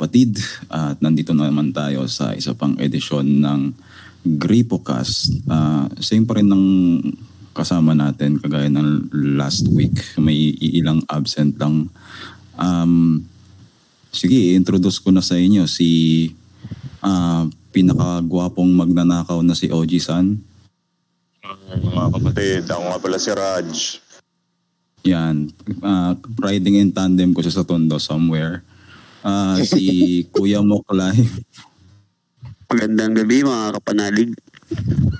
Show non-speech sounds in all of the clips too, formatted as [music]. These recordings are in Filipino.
kapatid. At nandito na naman tayo sa isa pang edisyon ng Gripocast. Uh, same pa rin ng kasama natin kagaya ng last week. May ilang absent lang. Um, sige, introduce ko na sa inyo si uh, pinakagwapong magnanakaw na si OG San. Mga kapatid, ako nga pala si Raj. Yan. Uh, riding in tandem ko siya sa Tondo somewhere. Uh, si Kuya Moklay. Magandang gabi mga kapanalig.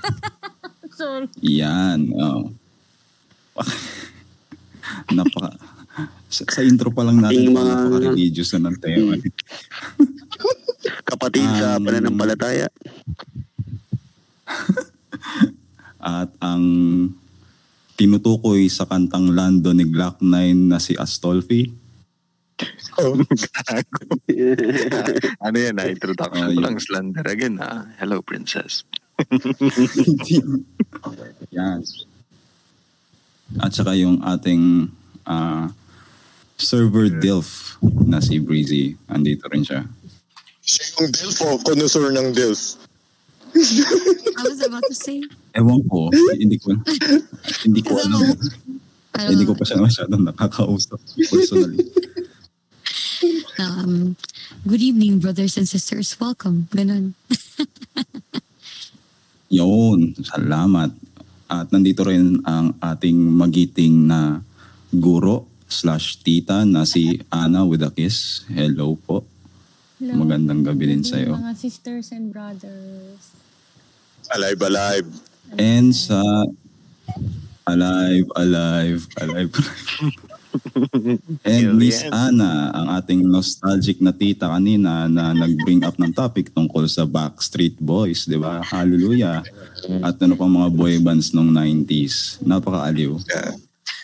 [laughs] Sorry. Yan. Oh. [laughs] Napaka... Sa, sa intro pa lang natin, mga- napaka-religious na ng tema. [laughs] Kapatid sa Um, pananampalataya. At ang tinutukoy sa kantang Lando ni Glock 9 na si Astolfi. [laughs] [laughs] ano yan na introduction Oh, lang slander again ha. Hello princess. [laughs] Yan. At saka yung ating ah, server Dilf na si Breezy. Andito rin siya. Siya yung Delph o connoisseur ng Delph. I was about to say. Ewan ko. hindi ko hindi ko alam. Ano, hindi ko pa siya masyadong nakakausap personally. Um, good evening, brothers and sisters. Welcome. Ganon. [laughs] Yun, salamat. At nandito rin ang ating magiting na guro slash tita na si Ana with a kiss. Hello po. Hello. Magandang gabi din sa'yo. Mga sisters and brothers. Alive, alive. And sa Alive, Alive, Alive. [laughs] And Hell Miss yes. Ana, ang ating nostalgic na tita kanina na nag-bring up ng topic tungkol sa Backstreet Boys, di ba? Hallelujah. At ano pang mga boy bands nung 90s. Napakaaliw. Yeah.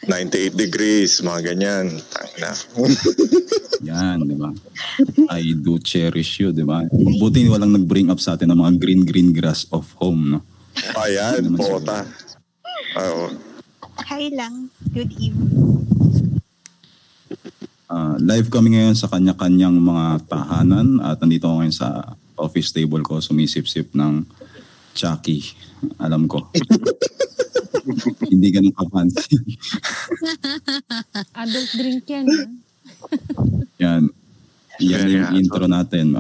98 degrees, mga ganyan. Tangina. Yan, di ba? I do cherish you, di ba? Buti walang nag-bring up sa atin ng mga green green grass of home, no? Ayan, Ano pota. Oo. Hi lang. Good evening. Ah, live kami ngayon sa kanya-kanyang mga tahanan at nandito ako ngayon sa office table ko sumisip-sip ng Chucky. Alam ko. [laughs] Hindi ganun kapansin. [laughs] Adult drink yan. ah. Yan. Yan yung intro natin.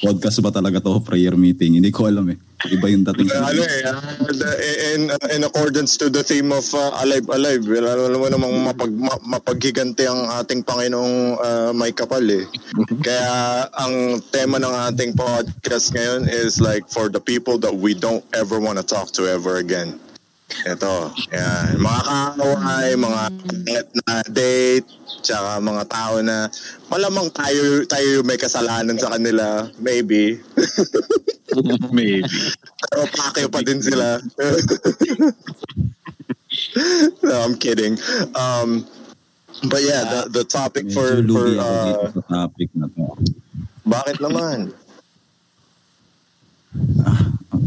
Podcast ba talaga to? Prayer meeting? Hindi ko alam eh. Iba yung dating Uh, ano eh, uh, in, in accordance to the theme of uh, Alive, Alive, alam mo namang mapag, ma- mapaghiganti ang ating Panginoong uh, may kapal eh. [laughs] Kaya ang tema ng ating podcast ngayon is like for the people that we don't ever want to talk to ever again. Ito, yan. Mga kaaway, mga pangit na date, tsaka mga tao na malamang tayo, tayo yung may kasalanan sa kanila. Maybe. [laughs] Maybe. Pero pakyo pa din sila. [laughs] no, I'm kidding. Um, but yeah, the, the topic for, for uh, topic na to. bakit naman?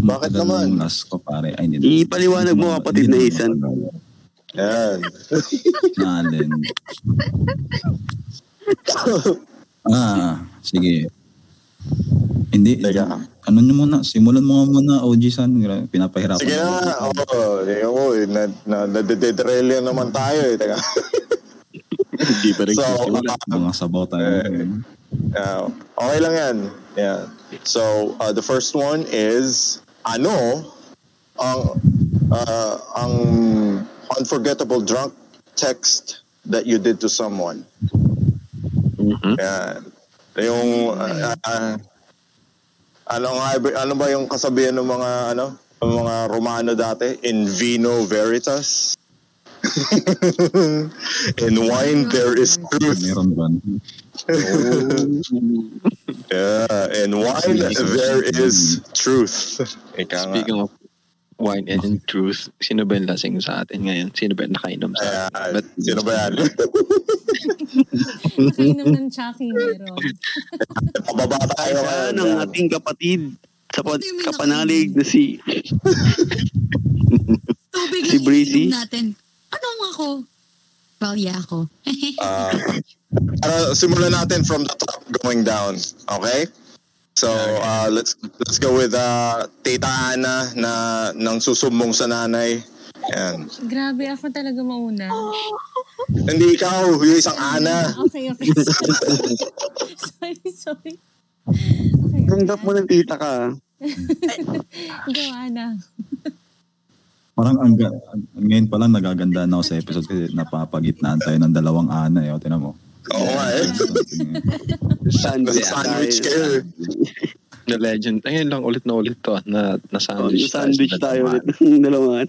Bakit naman? Yung last ko pare. Ay, hindi. Ipaliwanag mo, kapatid na Isan. Yan. Nalin. [laughs] ah, sige. Hindi. Teka. Ano nyo muna? Simulan mo nga muna, OG San. Pinapahirapan. Sige na, oo. Oh, oh, na, na, nadederail yan naman tayo eh. Teka. Hindi pa rin So, uh, Mga sabaw tayo. Eh, Yeah. okay lang yan. Yeah. So, uh, the first one is, ano ang uh, ang unforgettable drunk text that you did to someone? Mhm. Yan. Yung, uh, uh, ano nga, ano ba yung kasabihan ng mga, ano, ng mga Romano dati? In vino veritas. [laughs] In wine there is truth. Meron ba? Yeah, in wine there is truth. Speaking of wine and truth, sino ba yung lasing sa atin ngayon? Sino ba yung nakainom sa atin? But, Sino ba yan? [laughs] Nakainom ng Chucky meron. Pababa tayo ngayon. ang Yan. ating kapatid sa pod- kapanalig na si Tubig [laughs] Si Breezy? natin. Ano nga ako? Well, yeah ako. [laughs] Uh, para simulan natin from the top going down. Okay? So, uh, let's let's go with uh, Tita Ana na nang susumbong sa nanay. Yan. Grabe, ako talaga mauna. Hindi ikaw, yung isang Ana. Okay, okay. [laughs] sorry, sorry. Okay, Tanggap mo ng tita ka. Ikaw, Ana. Parang ang, ga- ngayon pa lang nagaganda na ako sa episode kasi napapagitnaan tayo ng dalawang ana eh. O, tinan mo. Oo nga eh. Sandwich. Sandwich kayo. eh. The legend. Ayun lang, ulit na ulit to. Na, na Oh, sandwich, sandwich sa tayo ulit dalawa. [laughs]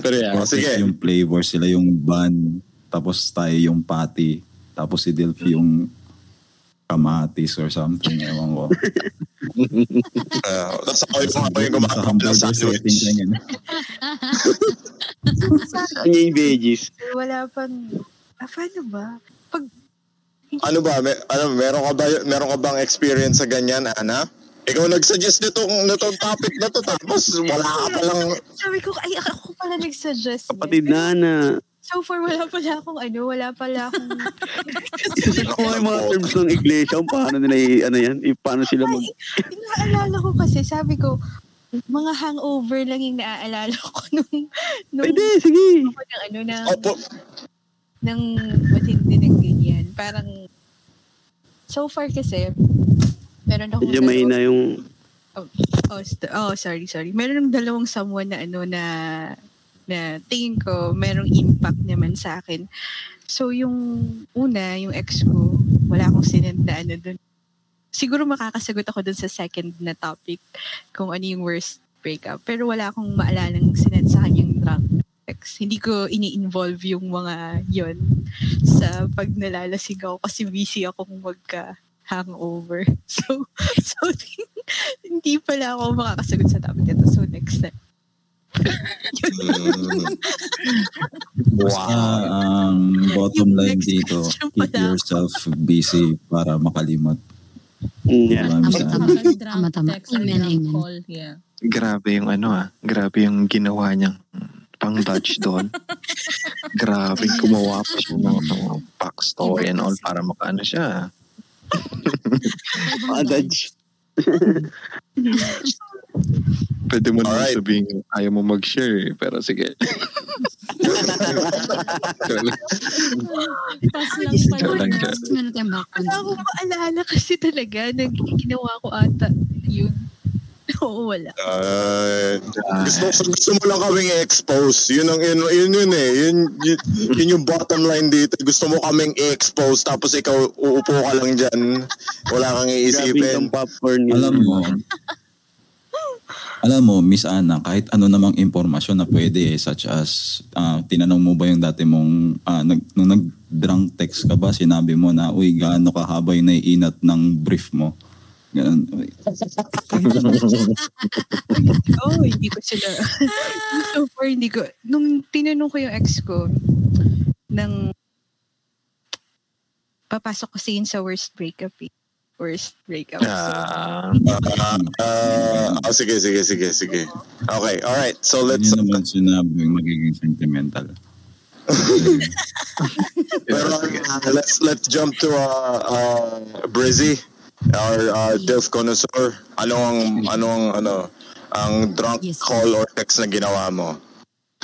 Pero yeah, sige. Yung flavor sila yung bun, tapos tayo yung patty, tapos si Delphi yung kamatis or something, ewan ko. [laughs] Uh, Tapos ako yung, ako yung Sa gumagawa ng sandwich. Ano [laughs] yung veggies? Wala pang... Ah, paano ba? Pag... Ano ba? May, ano, meron ka ba meron ka bang experience sa ganyan, Ana? Ikaw nag-suggest nitong nitong topic na to tapos wala ka pa lang Sabi ko, ay, ako pala nag-suggest. Kapatid na na. So far, wala pala akong ano, wala pala akong... Isa ko yung mga terms ng iglesia kung paano nila i- ano yan, i- paano sila mag... Inaalala ko kasi, sabi ko, mga hangover lang yung naaalala ko [laughs] nung... nung Pwede, sige. ako ng ano, ng, Opo. ng matindi ng ganyan. Parang, so far kasi, meron akong... Medyo mahina yung... Oh, st- oh, sorry, sorry. Meron ng dalawang someone na ano na na tingin ko merong impact naman sa akin. So yung una, yung ex ko, wala akong sinend na ano dun. Siguro makakasagot ako dun sa second na topic kung ano yung worst breakup. Pero wala akong maalalang sinend sa kanyang drunk text. Hindi ko ini-involve yung mga yon sa pag nalalasing ako kasi busy akong magka hangover. [laughs] So, so [laughs] hindi pala ako makakasagot sa topic ito. So, next na. Mm, Basta ang bottom line dito, keep yourself busy para makalimot. Mm, yeah. Maraming Tama, tama. Amen, amen. call, yeah. grabe yung ano ah. Grabe yung ginawa niyang pang Dutch doon. [laughs] grabe, gumawa pa siya ng ng backstory and all para makaano siya. Adage. [laughs] Pwede mo naman sabihin ayaw mo mag-share eh, pero sige. Pass lang pala. na. Wala akong maalala kasi talaga na ginawa ko ata yun. [laughs] Oo, wala. uh, gusto, gusto mo lang kaming i-expose. Yun, ang, yun, yun, yun eh. Yun, yun, yun yung bottom line dito. Gusto mo kaming i-expose tapos ikaw uupo ka lang dyan. Wala kang Grabe iisipin. yung popcorn yun. Alam mo, alam mo, Miss Ana, kahit ano namang impormasyon na pwede eh, such as, ah, tinanong mo ba yung dati mong, ah, nag, nung nag-drunk text ka ba, sinabi mo na, uy, gaano kahaba yung naiinat ng brief mo? Ganun. [laughs] Oh, hindi ko sila. [laughs] so far, hindi ko. Nung tinanong ko yung ex ko, nang papasok kasi yun sa worst breakup eh. Worst breakup. Ah, Uh, uh, oh, sige, sige, sige, sige. Okay, alright. So let's... Yun naman sinabi yung magiging sentimental. [laughs] Pero uh, let's let's jump to uh, uh, Brizzy, our uh, Delf connoisseur. Ano ang ano ang ano ang drunk Yes. call or text na ginawa mo?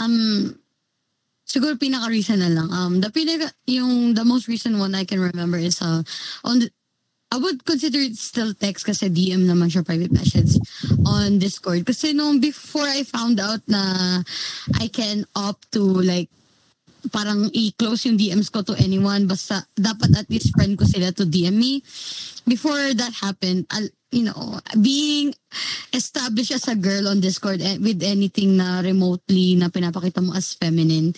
Um, siguro pinaka-recent na lang. Um, the pinaka, yung the most recent one I can remember is uh, on the, I would consider it still text kasi DM naman siya private message on Discord. Kasi nung before I found out na I can opt to like parang i-close yung DMs ko to anyone basta dapat at least friend ko sila to DM me. Before that happened, I'll, you know, being established as a girl on Discord eh, with anything na remotely na pinapakita mo as feminine,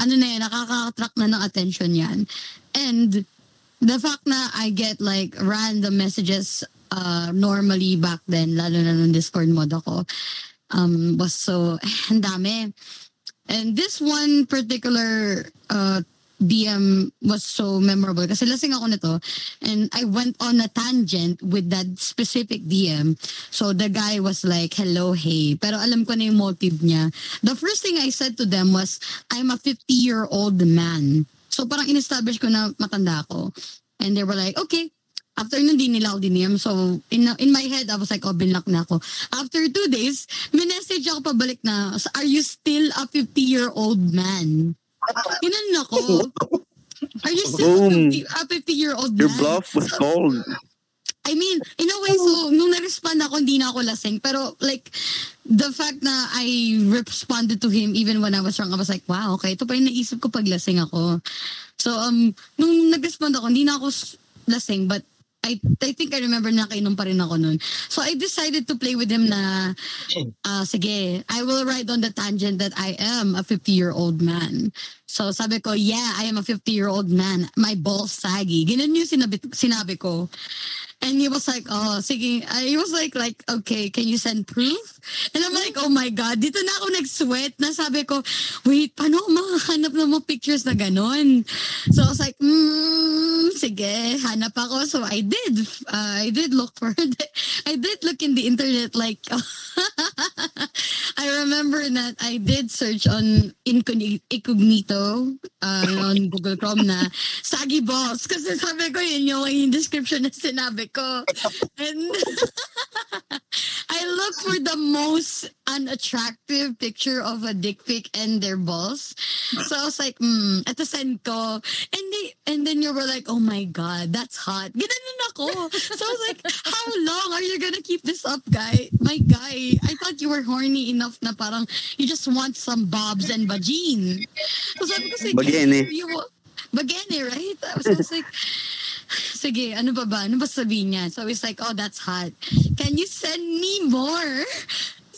ano na yan, nakaka-attract na ng attention yan. And the fact na I get like random messages uh, normally back then, lalo na nung Discord mod ako, um, was so, [laughs] ang dami. And this one particular uh, DM was so memorable kasi lasing ako nito and I went on a tangent with that specific DM. So the guy was like, hello, hey. Pero alam ko na yung motive niya. The first thing I said to them was, I'm a 50-year-old man. So parang in-establish ko na matanda ako. And they were like, okay. After nun, di nila ako diniem. So, in, in my head, I was like, oh, binlock na ako. After two days, may message ako pabalik na, are you still a 50-year-old man? Inan ako. [laughs] Are you still Boom. a 50-year-old Your man? bluff was called. I mean, in a way, so, nung na-respond ako, hindi na ako lasing. Pero, like, the fact na I responded to him even when I was drunk, I was like, wow, okay, ito pa yung naisip ko pag lasing ako. So, um, nung nag-respond ako, hindi na ako lasing, but I, I think I remember na kainom pa rin ako nun. So, I decided to play with him na, ah, sige, I will ride on the tangent that I am a 50-year-old man. So, sabi ko, yeah, I am a 50-year-old man. My balls saggy. Ganun yung sinabi, sinabi ko. And he was like, oh, sige. He was like, like, okay, can you send proof? And I'm like, oh my God, dito na ako nag-sweat. Na sabi ko, wait, paano makahanap ng mga pictures na ganon? So I was like, mm, sige, hanap ako. So I did. Uh, I did look for it. [laughs] I did look in the internet like, [laughs] I remember that I did search on incogni- incognito uh, on Google Chrome na saggy balls. Kasi sabi ko yun yung description na sinabi ko. [laughs] And [laughs] I look for the most unattractive picture of a dick pic and their balls. So I was like, hmm, ito send ko. And they, and then you were like, oh my God, that's hot. Ginanon ako. So I was like, how long are you gonna keep this up, guy? My guy, I thought you were horny enough na parang you just want some bobs and vagine. So sabi ko, sige, Bagene. you, bagene, right? So I was like, sige, ano ba ba? Ano ba sabihin niya? So it's like, oh, that's hot. Can you send me more?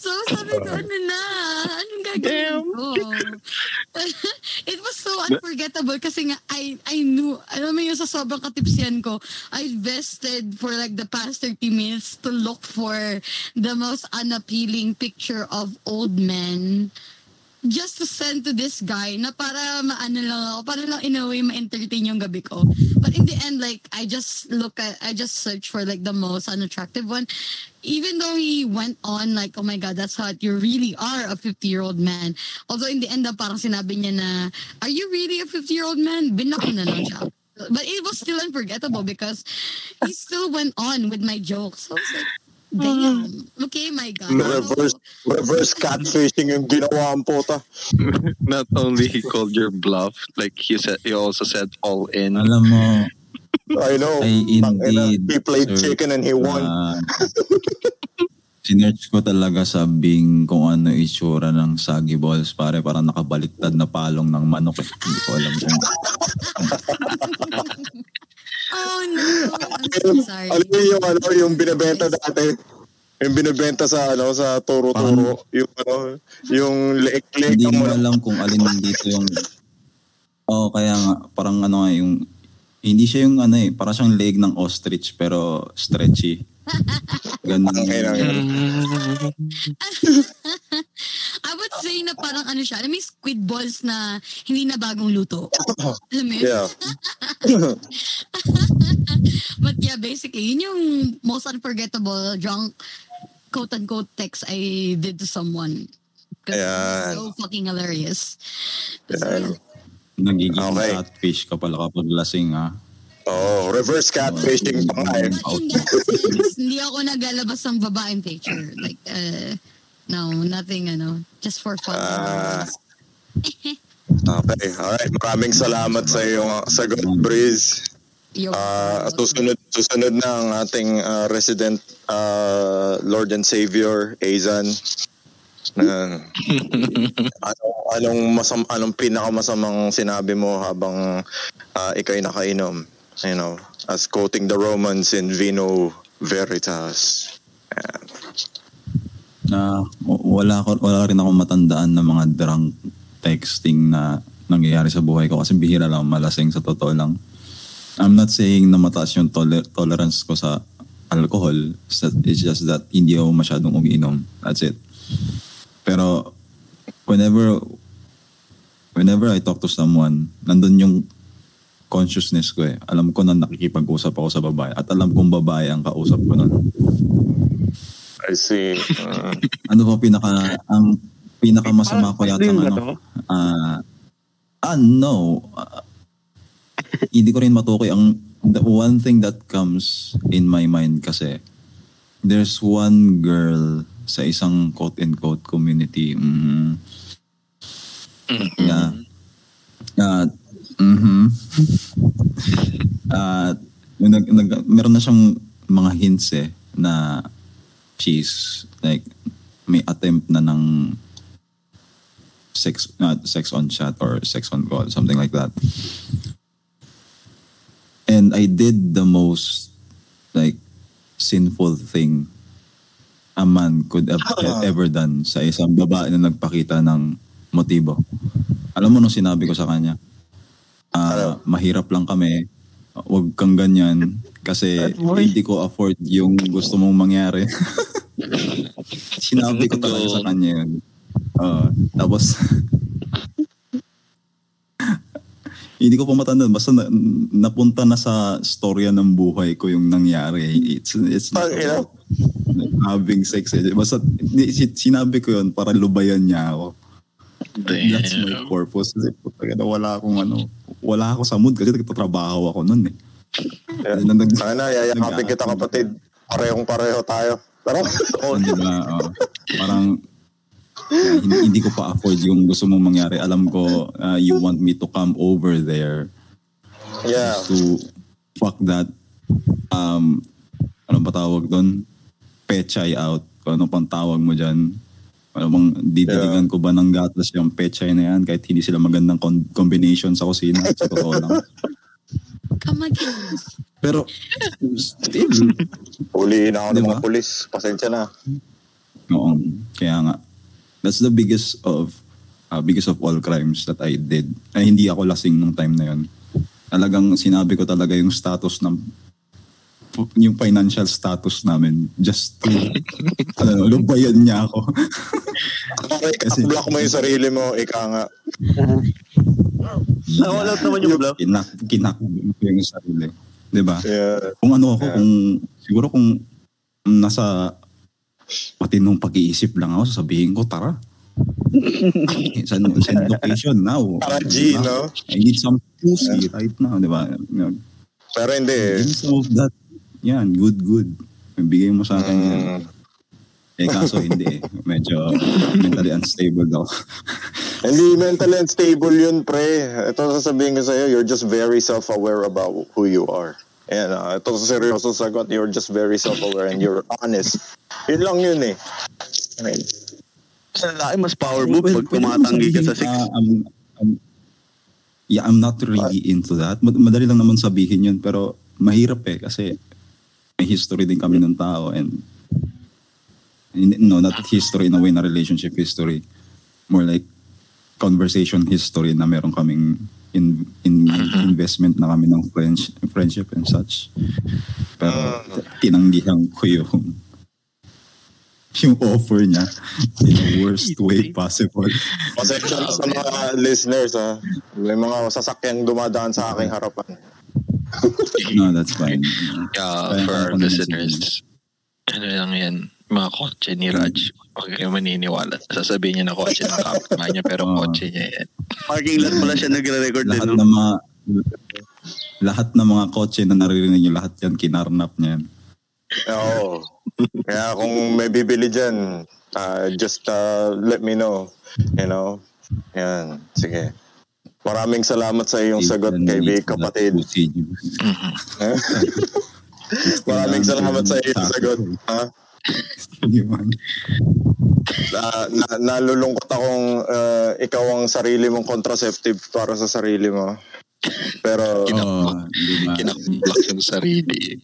So sabi ko, ano na? Anong gagawin ko? [laughs] It was so unforgettable kasi nga, I, I knew, alam mo yung sa sobrang katipsiyan ko, I vested for like the past 30 minutes to look for the most unappealing picture of old men just to send to this guy na para maano lang ako, para lang in a way ma-entertain yung gabi ko. But in the end, like, I just look at, I just search for like the most unattractive one. Even though he went on like, oh my God, that's hot, you really are a 50-year-old man. Although in the end, ah, parang sinabi niya na, are you really a 50-year-old man? Binak na lang siya. But it was still unforgettable because he still went on with my jokes. So I was like, damn. Okay, my God. Reverse, reverse catfishing yung ginawa ang puta. [laughs] Not only he called your bluff, like he said, he also said all in. Alam mo, I know. I indeed. He played sir, chicken and he won. ah, [laughs] sinearch ko talaga sa Bing kung ano itsura ng saggy balls. Pare, parang nakabaliktad na palong ng manok. Hindi ko alam kung [laughs] Oh no, I'm so sorry. Alam mo yung ano, yung binebenta dati. Yung binebenta sa ano sa turo-turo, yung ano, yung leek-leek hindi mo alam kung alin dito yung Oo, kaya nga parang ano nga yung hindi siya yung ano eh, parang siyang leg ng ostrich pero stretchy. Ganun. Ang ina, [laughs] I would say na parang ano siya, alam mo yung squid balls na hindi na bagong luto. [laughs] Alam mo yun? Yeah. [laughs] But yeah, basically, yun yung most unforgettable drunk quote-unquote text I did to someone. Because it was Ayan. so fucking hilarious. So, Ayan. Nagiging Okay. catfish ka pala kapag lasing ha. Oh, reverse catfishing pa nga eh. Sense, hindi ako naglalabas ng babaeng picture. Like, uh, no, nothing, ano, just for fun. Ah. [laughs] Okay, alright. Maraming salamat sa iyo, sa God Breeze. Ah, susunod, susunod na ang ating ah, resident ah, Lord and Savior, Azan. Na, [laughs] anong, anong, masam, anong pinakamasamang sinabi mo habang ah, ikay nakainom? You know, as quoting the Romans in Vino Veritas. Ayan. na wala ko wala rin ako matandaan ng mga drunk texting na nangyayari sa buhay ko kasi bihira lang malasing sa totoo lang. I'm not saying na mataas yung toler- tolerance ko sa alcohol. It's just that hindi ako masyadong umiinom. That's it. Pero whenever whenever I talk to someone, nandun yung consciousness ko eh. Alam ko na nakikipag-usap ako sa babae at alam kong babae ang kausap ko nun. I see. Uh, [laughs] Ano ba pinaka, ang pinakamasama ko yata ng ano? Ah, ah, no. Ah, hindi ko rin matukoy. Ang, the one thing that comes in my mind kasi, there's one girl sa isang quote-and-quote community. Mm, yeah. Uh, mhm. Ah, nag, nag, meron na siyang mga hints eh na she's like may attempt na ng sex uh, sex on chat or sex on call something like that and I did the most like sinful thing a man could have ever done sa isang babae na nagpakita ng motibo. Alam mo nung sinabi ko sa kanya, ah, mahirap lang kami, wag kang ganyan kasi hindi ko afford yung gusto mong mangyari. [laughs] sinabi ko talaga sa kanya yun. Ah, tapos, [laughs] hindi ko pa matandaan. Basta na, napunta na sa storya ng buhay ko yung nangyari. It's, it's not about having sex. eh. Basta sinabi ko yun para lubayan niya ako. That's my purpose. Kasi puta wala akong ano, wala ako sa mood kasi nagtatrabaho ako nun eh. yeah. Nag- nag- Sana, yayakapin kita kapatid. Parehong pareho tayo. Pero, Oo, di ba? Oo. parang yeah, hindi, hindi ko pa afford yung gusto mong mangyari. Alam ko, uh, you want me to come over there yeah. to fuck that um ano ba tawag doon? Pechay out. Kung ano pang tawag mo dyan. Ano bang didiligan ko ba ng gatas yung pechay na yan kahit hindi sila magandang con- combination sa kusina. Sa totoo lang. Come again. Pero [laughs] still, Huliin ako ng Diba? mga pulis. Pasensya na. Oo. Kaya nga, that's the biggest of uh, biggest of all crimes that I did. Ay, hindi ako lasing nung time na yun. Talagang sinabi ko talaga yung status ng yung financial status namin just to [laughs] ano, lubayan niya ako. Kasi- block mo yung sarili mo, ika nga. [laughs] Nawala naman yung bluff. Kinak, kinak yung sarili. 'Di ba? Yeah. Kung ano ako, Yeah. kung siguro kung nasa matinong pag-iisip lang ako, sasabihin ko, tara. [laughs] send, send location now. Tara, G, Diba? no? I need some pussy right now, di ba? Pero hindi eh. Give me some of that. Yan, good, good. Bigay mo sa akin yan. Mm, Eh kaso hindi eh. Medyo mentally unstable daw. [laughs] hindi mentally unstable yun, pre. Ito sasabihin ko sa'yo, you're just very self-aware about who you are. Ayan, ah, ito sa seryoso sagot, you're just very self-aware and you're honest. Yun lang yun eh. I mean, Sa lalaki, mas power move pag tumatanggi ka sa sex. ah, I'm- I'm- yeah, I'm not really into that. Mad- Madali lang naman sabihin yun, pero mahirap eh kasi may history din kami ng tao and no, not history in a way na relationship history. More like conversation history na meron kaming in, in investment na kami ng friends, friendship and such. Pero tinanggihan ko yung yung offer niya in the worst way possible. pasensya sa mga listeners ha. May mga sasakyang dumadaan sa aking harapan. No, that's fine. Yeah, Kaya for our listeners, ano lang yan, mga kotse ni Raj. Huwag kayo maniniwala. Sasabihin niya na kotse ng kapitbahay niya, pero [laughs] Oo. kotse niya yan. Parking lot pala siya nagre-record din. lahat No? ng mga lahat ng mga kotse na naririnig niyo, lahat yan kinarnap niya. yan. Oo. Kaya kung may bibili dyan, uh, just uh, let me know. You know? Yan. Sige. Maraming salamat sa iyong sagot kay kapatid. [laughs] Maraming salamat sa iyong sagot. Ha? Na, na, nalulungkot akong uh, ikaw ang sarili mong contraceptive para sa sarili mo. Pero ba? [laughs] Kinakblock yung sarili.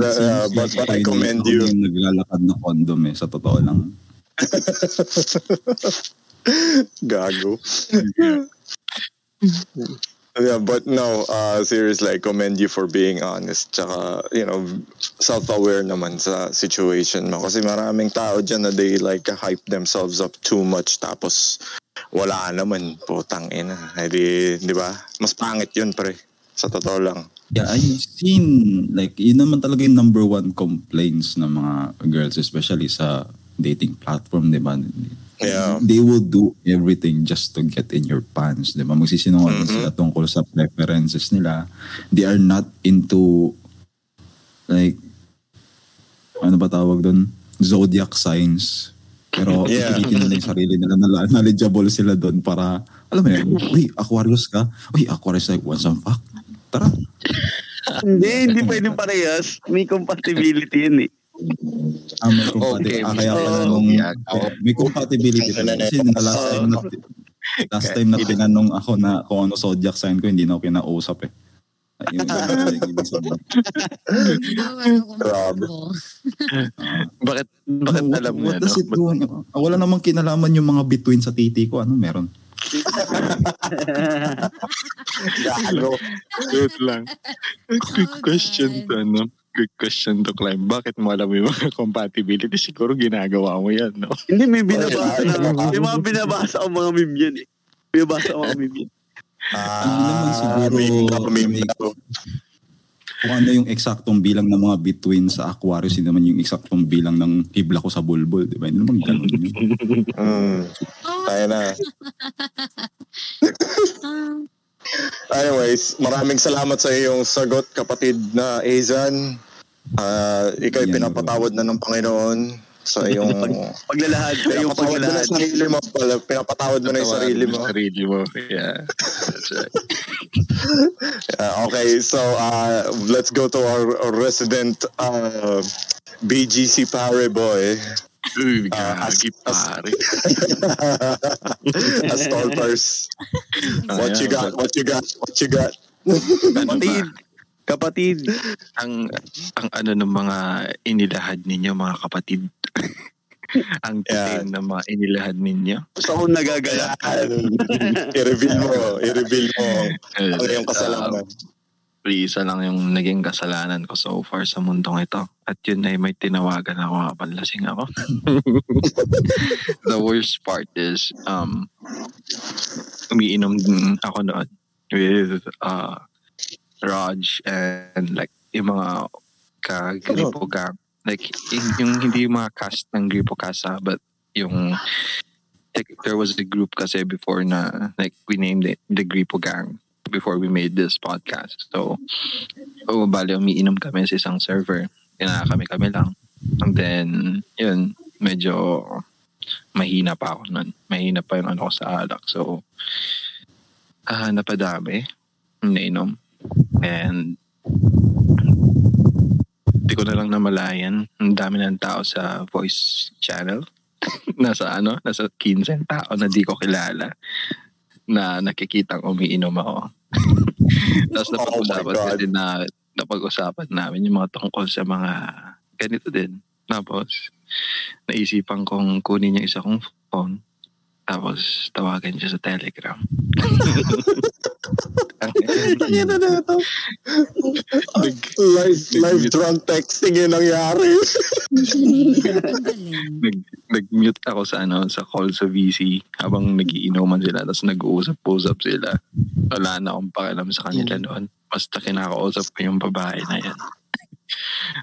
uh, but, but I commend you. yung naglalakad na condom eh, sa totoo lang. [laughs] Gago. Yeah, but no, uh, seriously, I commend you for being honest. Tsaka, you know, self-aware naman sa situation mo. Kasi maraming tao dyan na they like hype themselves up too much. Tapos, wala naman, putang ina. Hindi, di ba? Mas pangit yun, pre. Sa totoo lang. Yeah, I've seen, like, yun naman talaga yung number one complaints ng mga girls, especially sa dating platform, di ba? Yeah. [laughs] They will do everything just to get in your pants, di ba? Magsisinungaling Mhm. sila tungkol sa preferences nila. They are not into, like, ano ba tawag doon? Zodiac signs. Pero Yeah. yeah. nila yung sarili nila na knowledgeable sila doon para, alam mo yun, uy, Aquarius ka? Uy, Aquarius like, want some fuck? Tara. [laughs] hindi, hindi pwedeng parehas. May compatibility yun eh. Ah, may compatibility. Okay, ah, kaya pala nung, yeah. may compatibility pala. Kasi na last time na, [laughs] last time na tinanong ako na kung ano zodiac sign ko, hindi na ako kinausap eh. Ano [laughs] comfortable. Bakit, bakit What- alam mo yan? does no? it do? Ah, Wala namang kinalaman yung mga between sa titi ko. Ano meron? [laughs] Gago. Good lang. Good Oh, question to, ano? Good question to climb. Bakit mo alam yung mga [laughs] compatibility? Siguro ginagawa mo yan, no? Hindi, may binabasa na. ay, May mga binabasa ako mga meme yan eh. May binabasa ako mga [laughs] meme yan. Hindi naman siguro meme meme daw. Kung ano yung eksaktong bilang ng mga between sa Aquarius, hindi naman yung eksaktong bilang ng hibla ko sa bulbul. Di ba? Hindi naman ganun. [laughs] Mm. Oh, Tayo na. Ah, Anyways, maraming salamat sa iyong sagot, kapatid na Azan. Ah, ikaw ay pinapatawad na ng Panginoon sa iyong... [laughs] Paglalahad mo na paglalahad. yung sarili mo. pala. Pinapatawad mo na yung sarili mo. Sarili mo. Yeah. That's right. [laughs] Uh, okay, so uh, let's go to our, our resident uh, BGC Pare boy. Uy, Ah, gagi as- pare. [laughs] As stalkers. What you got? What you got? What you got? Kapatid. Kapatid. ang ang ano ng mga inilahad ninyo mga kapatid [laughs] ang Yeah. titim ng mga inilahad ninyo Gusto akong nagagala. [laughs] i-reveal mo. I-reveal mo. Ano yung kasalanan? uh, isa lang yung naging kasalanan ko so far sa mundong ito. At yun ay may tinawagan ako kapag lasing ako. [laughs] The worst part is um umiinom din ako noon with uh Raj and like yung mga ka-gripo gang. Like yung, hindi yung mga cast ng gripo casa but yung like, there was a group kasi before na like we named it the gripo gang before we made this podcast. So oh bali umiinom kami sa isang server. Kina kami kami lang. And then yun medyo mahina pa ako nun. Mahina pa yung ano ko sa alak. So ah napadami. Nainom. And di ko na lang namalayan. Ang dami ng tao sa voice channel. [laughs] Nasa ano? Nasa 15 tao na di ko kilala na nakikitang umiinom ako. [laughs] Tapos Oh napag-usapan God. din na napag-usapan namin yung mga tungkol sa mga ganito din. Tapos naisipan kong kunin yung isa kong phone tapos tawagan siya sa telegram Live, live drunk texting yung nangyari. nag nag-mute ako sa ano sa call sa VC habang nagiinuman sila tapos nag-uusap-usap sila. Wala na akong pakialam sa kanila noon. Basta kinakausap ko yung babae na yan.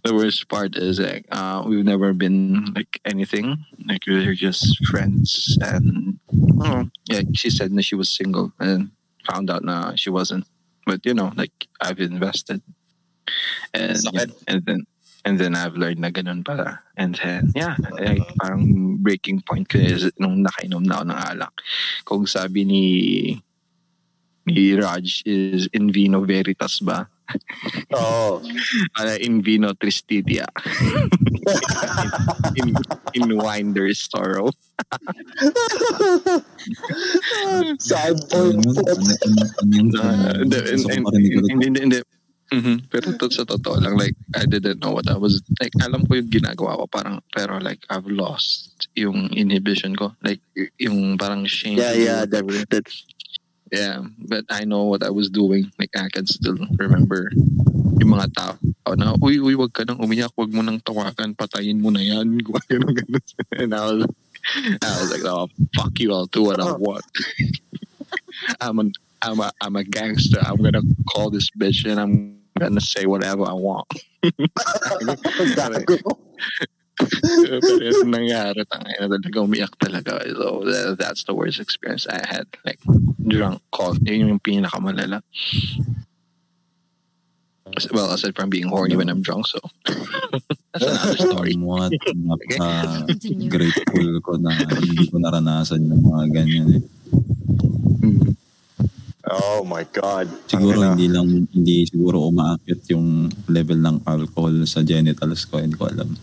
The worst part is like uh, we've never been like anything. Like we are just friends and oh, yeah, she said that she was single and found out na she wasn't. But you know, like I've invested and Sakit. and then and then I've learned na ganun pala. And then, yeah, like, parang breaking point ko is nung nakainom na ako ng alak. Kung sabi ni ni Raj is in vino veritas ba? Oo. Uh, in vino tristitia. [laughs] in, in wine there is sorrow. Sad Ano? Ano- ano- ano yun? Uh, hindi, hindi. Mhm. Pero to, sa totoo lang, like, I didn't know what I was, like, alam ko yung ginagawa ko, parang, pero like, I've lost yung inhibition ko. Like, yung parang shame. Yeah, yeah, that, that's Yeah, but I know what I was doing. Like, I can still remember yung mga tao na, uy, uy, wag ka nang umiyak, wag mo nang tawagan, patayin mo na yan. [laughs] Ganun, ganun. And I was, I was like, oh, fuck you, I'll do what I oh. want. [laughs] I'm a, I'm a, I'm a gangster. I'm gonna call this bitch and I'm gonna say whatever I want. [laughs] Pero yung nangyari, tangay na talaga umiyak talaga. So, that, that's the worst experience I had. Like, drunk call. Yun yung pinakamalala. Well, aside from being horny when I'm drunk, so [laughs] that's another story. What? Napaka Continue. grateful ko na hindi ko naranasan yung mga ganyan eh. Mm. Oh my God. Siguro hindi lang, hindi siguro umaakyat yung level ng alcohol sa genitals ko. Hindi ko alam.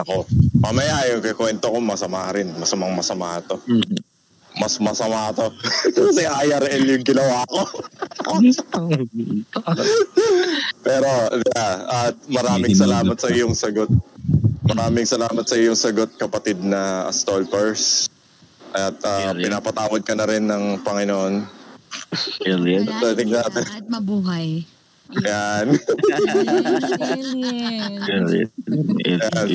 Ako. Mamaya yung kikwento ko masama rin. Masamang masama to. Mm. Mas masama to. [laughs] Kasi IRL yung ginawa ko. [laughs] Pero, yeah, at maraming salamat sa iyong sagot. Maraming salamat sa iyong sagot, kapatid na Stolpers. At uh, pinapatawad ka na rin ng Panginoon. Alien. Tingnan siya natin. at mabuhay. Yan.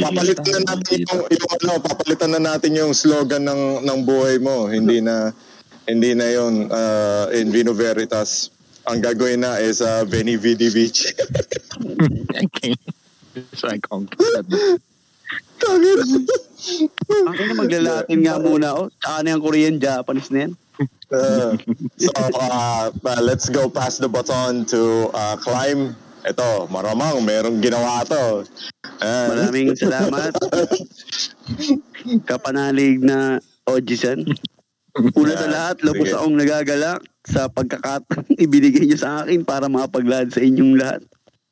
Papalitan na natin yung, yung ano, papalitan na natin yung slogan ng ng buhay mo. Hindi na hindi na yon uh, in Vino Veritas. Ang gagawin na is uh, Veni Vidi Beach. Okay. It's like, um, Ang ina maglalatin nga muna ako. Tsaka na yung Korean, Japanese na yan. Uh, so, uh, uh, let's go pass the baton to uh, Climb. Ito, maramang merong ginawa to. Ayan. Maraming [laughs] salamat. Kapanalig na Ojisan. Una sa Yan, lahat, lubos sige. akong nagagalak sa pagkakataon [laughs] ibinigay niyo sa akin para makapaglad sa inyong lahat.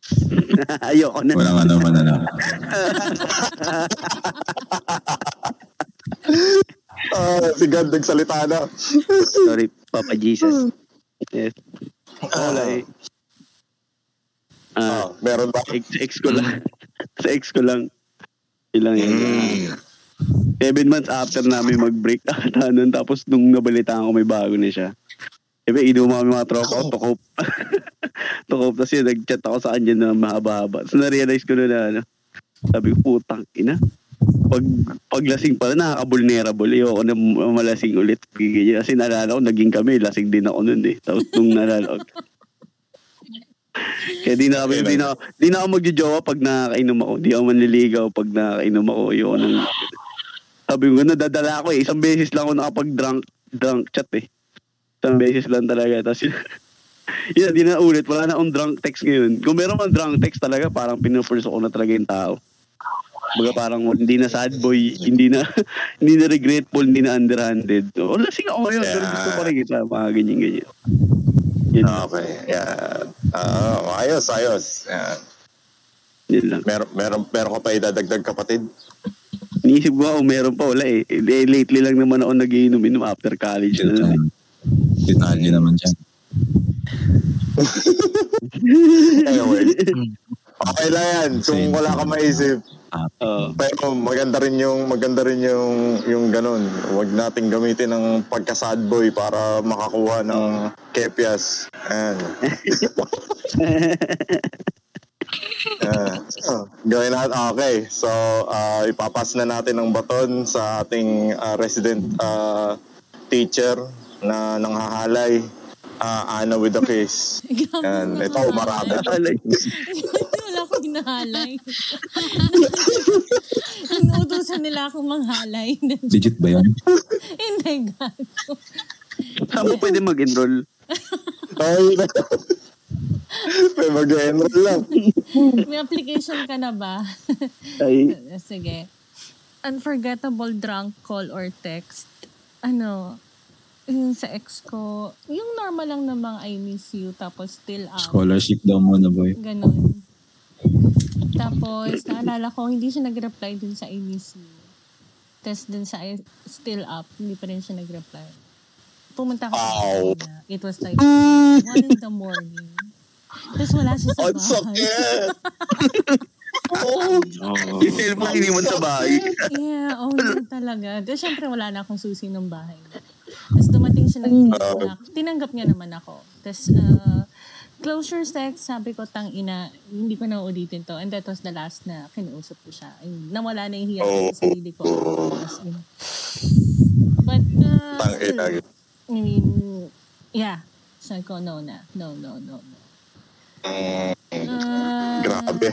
[laughs] Ayoko na. Wala naman na Ah, si God nagsalita na. Sorry, Papa Jesus. Yes. Wala eh. Ah, Ah, meron ba? ex, ex ko lang. [laughs] sa ex ko lang. Ilang yun. ah, Seven months after namin mag-break [laughs] ata nun. Tapos nung nabalitaan ko may bago na siya. Siyempre, inuman kami mga tropa ko, tukop. [laughs] tukop. Tapos yun, nag-chat ako sa kanya na mahaba-haba. So, na-realize ko na na, ano, sabi ko, putang ina. Pag, paglasing pala, nakaka-vulnerable. Ayoko na malasing ulit. Kasi naalala ko, naging kami, lasing din ako nun eh. Tapos nung naalala ko, [laughs] kaya di na kami, di na, di na ako magjojowa pag nakakainom ako. Di ako manliligaw pag nakakainom ako. Ayoko nang, sabi ko, nadadala ako eh. Isang beses lang ako nakapag-drunk drunk chat eh. Isang beses lang talaga. Tapos yun, [laughs] yun, di na ulit. Wala na akong drunk text ngayon. Kung meron man drunk text talaga, parang pinupurse ko na talaga yung tao. Baga parang hindi na sad boy, hindi na [laughs] hindi na regretful, hindi na underhanded. O, lasing ako ngayon, pero Yeah. gusto pa rin kita, mga ganyan-ganyan. Yun, Okay. Yeah. Ah, ayos, ayos. Yeah. yun lang. Meron, meron, meron ka pa idadagdag kapatid? Iniisip ko kung meron pa, wala eh. Eh, Lately lang naman ako nagiinom-inom after college na lang. Detalye naman dyan. [laughs] Anyway. [laughs] Okay lang yan. Kung Same. wala ka maisip. Oo. Pero maganda rin yung maganda rin yung yung ganun. Huwag nating gamitin ng pagka-sad boy para makakuha ng kepias. Ayan. [laughs] Ah, oh, gawin natin. Okay. So, ah, ipapas na natin ang baton sa ating ah, resident ah, teacher na nanghahalay. Ah, Ana with the case. [laughs] Yan. Ito, marami. Alay. [laughs] Wala akong hinahalay. [laughs] Inuutosan nila akong manghalay. Legit ba yun? Hindi, gago. Saan mo pwede mag-enroll? Ay, may mag-enroll lang. May application ka na ba? Ay, Sige. Unforgettable drunk call or text. Ano, yung sa ex ko, yung normal lang namang I miss you, tapos still out. Scholarship daw muna boy. Ganon. Tapos, naalala ko, hindi siya nag-reply dun sa I miss you. Tapos dun sa I still up, hindi pa rin siya nag-reply. Pumunta ako sa Ow. kanya. It was like, one in the morning. Tapos wala siya sa Ang bahay. sakit! yung cellphone iniwan sa bahay. yeah, oh, yun talaga. Tapos syempre wala na akong susi ng bahay. Tapos dumating siya ng tinanggap, tinanggap niya naman ako. Tapos uh, closure sex, sabi ko, tang ina, hindi ko na ulitin to. And that was the last na kinausap ko siya. And nawala na yung hiya ko sa sarili ko. As in. But, uh, Tang ina. I mean, yeah. Sabi ko, no na. No, no, no, no. Mm, Uh, grabe.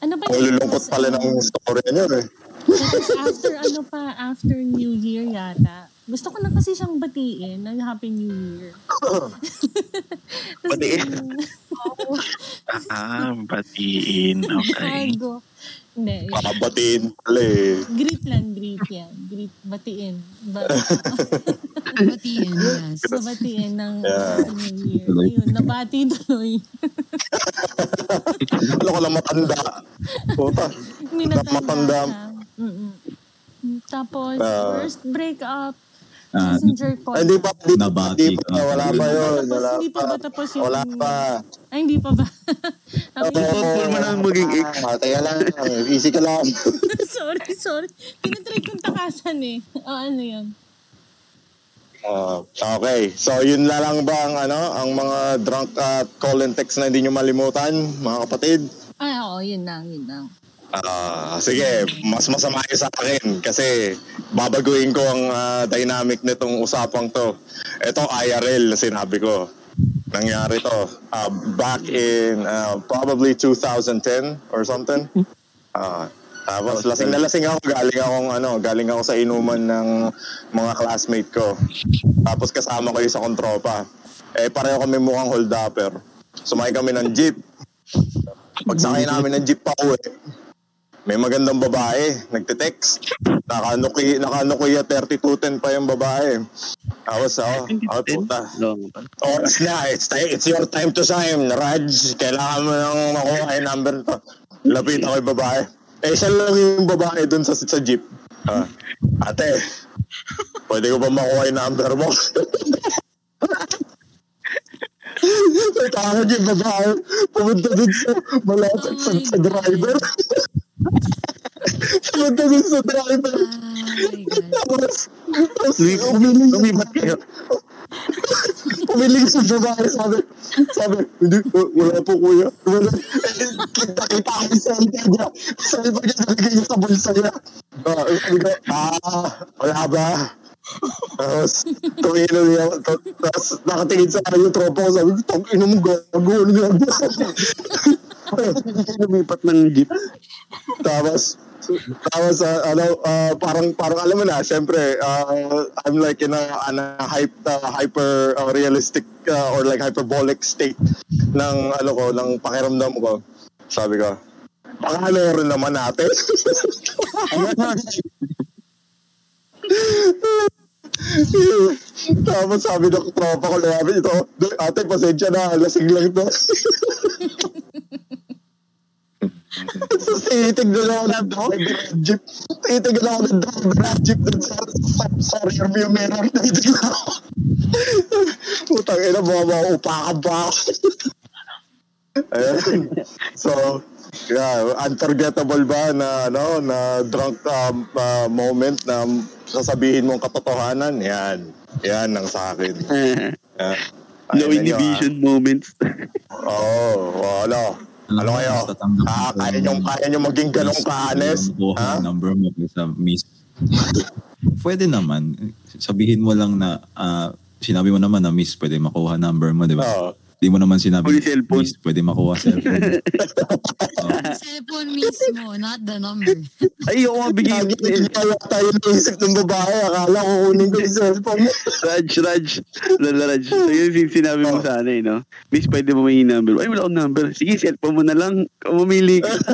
Ano ba Ang lulungkot pala ng story niyo eh. After ano pa, after New Year yata. Gusto ko na kasi siyang batiin ng Happy New Year. Tapos, [laughs] Batiin? Ah, batiin. Okay. Gago. Hindi. yun. Papabatiin pala eh. Greet lang, greet yan. Greet, batiin. Ba, [laughs] Batiin, yes. babatiin ng Yeah. New Year. Ayun, nabati tuloy. [laughs] Ano ko lang matanda. Puta. Minatanda Matanda. Mm-mm. Tapos, Ah. first breakup, messenger call. Hindi pa, hindi pa, hindi pa, wala pa yun. Wala hindi pa ba tapos yung... Wala pa. Ay, hindi pa ba? Ko, Before mo na maging ex. Ah, Teka lang, easy ka lang. [laughs] sorry, sorry. Tinatry kong takasan eh. O, ano yun? Ah, okay, so yun na lang ba ang, ano, ang mga drunk at call and text na hindi nyo malimutan, mga kapatid? Ay, oo, yun lang, yun lang. Ah, sige, mas masama yun sa akin kasi babaguhin ko ang ah, dynamic nitong usapang to. Ito IRL na sinabi ko. Nangyari to ah, back in ah, probably 2010 or something. Ah, tapos lasing na lasing ako, galing akong ano, galing ako sa inuman ng mga classmate ko. Tapos kasama ko yung sa kontropa. Eh pareho kami mukhang hold upper. Sumakay kami ng jeep. Pagsakay namin ng jeep pa uwi, may magandang babae, nagte-text. Naka-Nokia, naka-Nokia 3210 pa yung babae. Tapos ako, oh, puta. Oras na, it's, time, it's your time to shine, Raj. Kailangan mo nang makuha yung number to. Lapit ako yung babae. Eh, siya lang yung babae dun sa, sa jeep. Ah, ate, pwede ko ba makuha yung number mo? [laughs] Takot yung babae. Pumunta dun sa malapit sa, sa driver. Pumunta dun sa driver. Oh. Tapos, tapos umibat kayo. Umiling sa babae, sabi, sabi, hindi, w- wala po kuya. Wala. Kita-kita yung cellphone niya. Cellphone niya, nalagay niya sa bulsa niya. Ah, ah, wala ba? Tapos, tumino niya, ta- tapos nakatingin sa akin yung tropa ko, sabi ko, tang ino mo, gago, ano? Lumipat ng jeep. Tapos, tapos uh, ano, uh, parang parang alam mo na, syempre, uh, I'm like in a, in a hype, uh, hyper uh, realistic uh, or like hyperbolic state ng ano ko, ng pakiramdam ko. Sabi ko, baka meron naman natin. [laughs] [laughs] [laughs] [laughs] Tapos sabi ng tropa ko, labi ito, ate, pasensya na, lasing lang to. [laughs] Tapos titignan ako ng driver ng jeep. Titignan ako ng driver ng jeep dun sa, sa, sa rear view mirror. Titignan ako. Putang ina, mga mga upakan pa ako. So, yeah, unforgettable ba na ano na drunk um, uh, moment na sasabihin mong katotohanan? Yan. Yan ang sa akin. [laughs] Yeah. no inhibition moments. Oo, oh, ano. Ano kayo? tatanggap Ah, kaya yung- nyo, kaya nyo maging ganong ka-honest? Ha? number mo sa miss. [laughs] pwede naman. Sabihin mo lang na, ah, sinabi mo naman na miss, pwede makuha number mo, di ba? Oo. Di mo naman sinabi, Huli cellphone. miss, pwede makuha cellphone. [laughs] Cellphone mismo, not the number. Ay, ako nga hindi kaya tayo naisip ng babae. Akala ko kunin ko yung cellphone mo. [laughs] Raj, Raj. Lala, Raj. So, yun yung sinabi mo sana eh, no? Miss, pwede mo may number. Ay, wala akong number. Sige, cellphone mo na lang. Kung mamili ka. [laughs]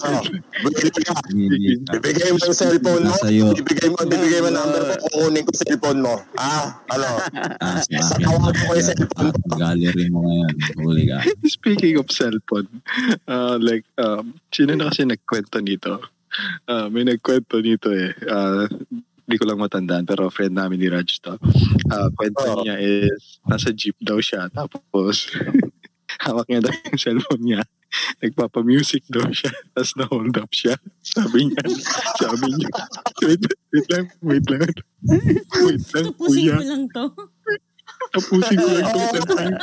Oh, bigay ka. Hindi ka. Ibigay mo yung cellphone mo. Ibigay mo, ibigay mo yung number mo. Kukunin ko cellphone mo. Ah, ano? Ah, sa tawagan ko yung cellphone Gallery mo ngayon. Huli ka. [laughs] Speaking of cellphone, uh, like, um, sino na kasi nagkwento nito? Uh, may nagkwento nito eh. Uh, hindi ko lang matandaan, pero friend namin ni Raj to. Uh, kwento Oo. niya is, nasa jeep daw siya, tapos, [laughs] hawak niya daw yung cellphone niya. Nagpapa-music daw siya, tapos na-hold up siya. Sabi niya, sabi niya, wait, wait lang, wait lang. Wait lang, Tapusin kuya. ko lang to. Tapusin ko lang itong. [laughs]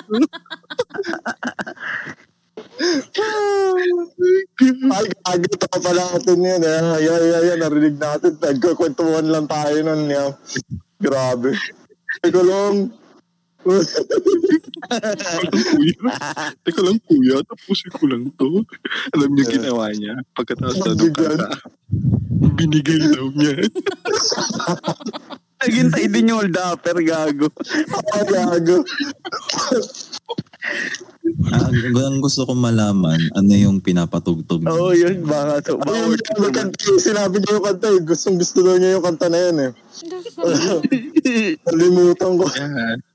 Ay, gago to pala natin yun. Eh. Yan, yan, yan, narinig natin. Nagkakwentuhan lang tayo nun. Yan. Grabe. Teka lang. [laughs] Teka lang kuya. Tapusin ko lang to. Alam niyo ginawa niya. Pagkatapos na kanta, binigay daw niya. [laughs] Naghintay din yung hold upper, gago. Ay, [laughs] gago. Ah, ang, ang gusto kong malaman, ano yung pinapatugtog niya? Oo, oh, yun. Baka, so, baka Ayun, word yung kanta, sinabi niya yung kanta eh. Gustong gusto daw niya yung kanta na yan eh. [laughs] Nalimutan ko. Yeah. [laughs]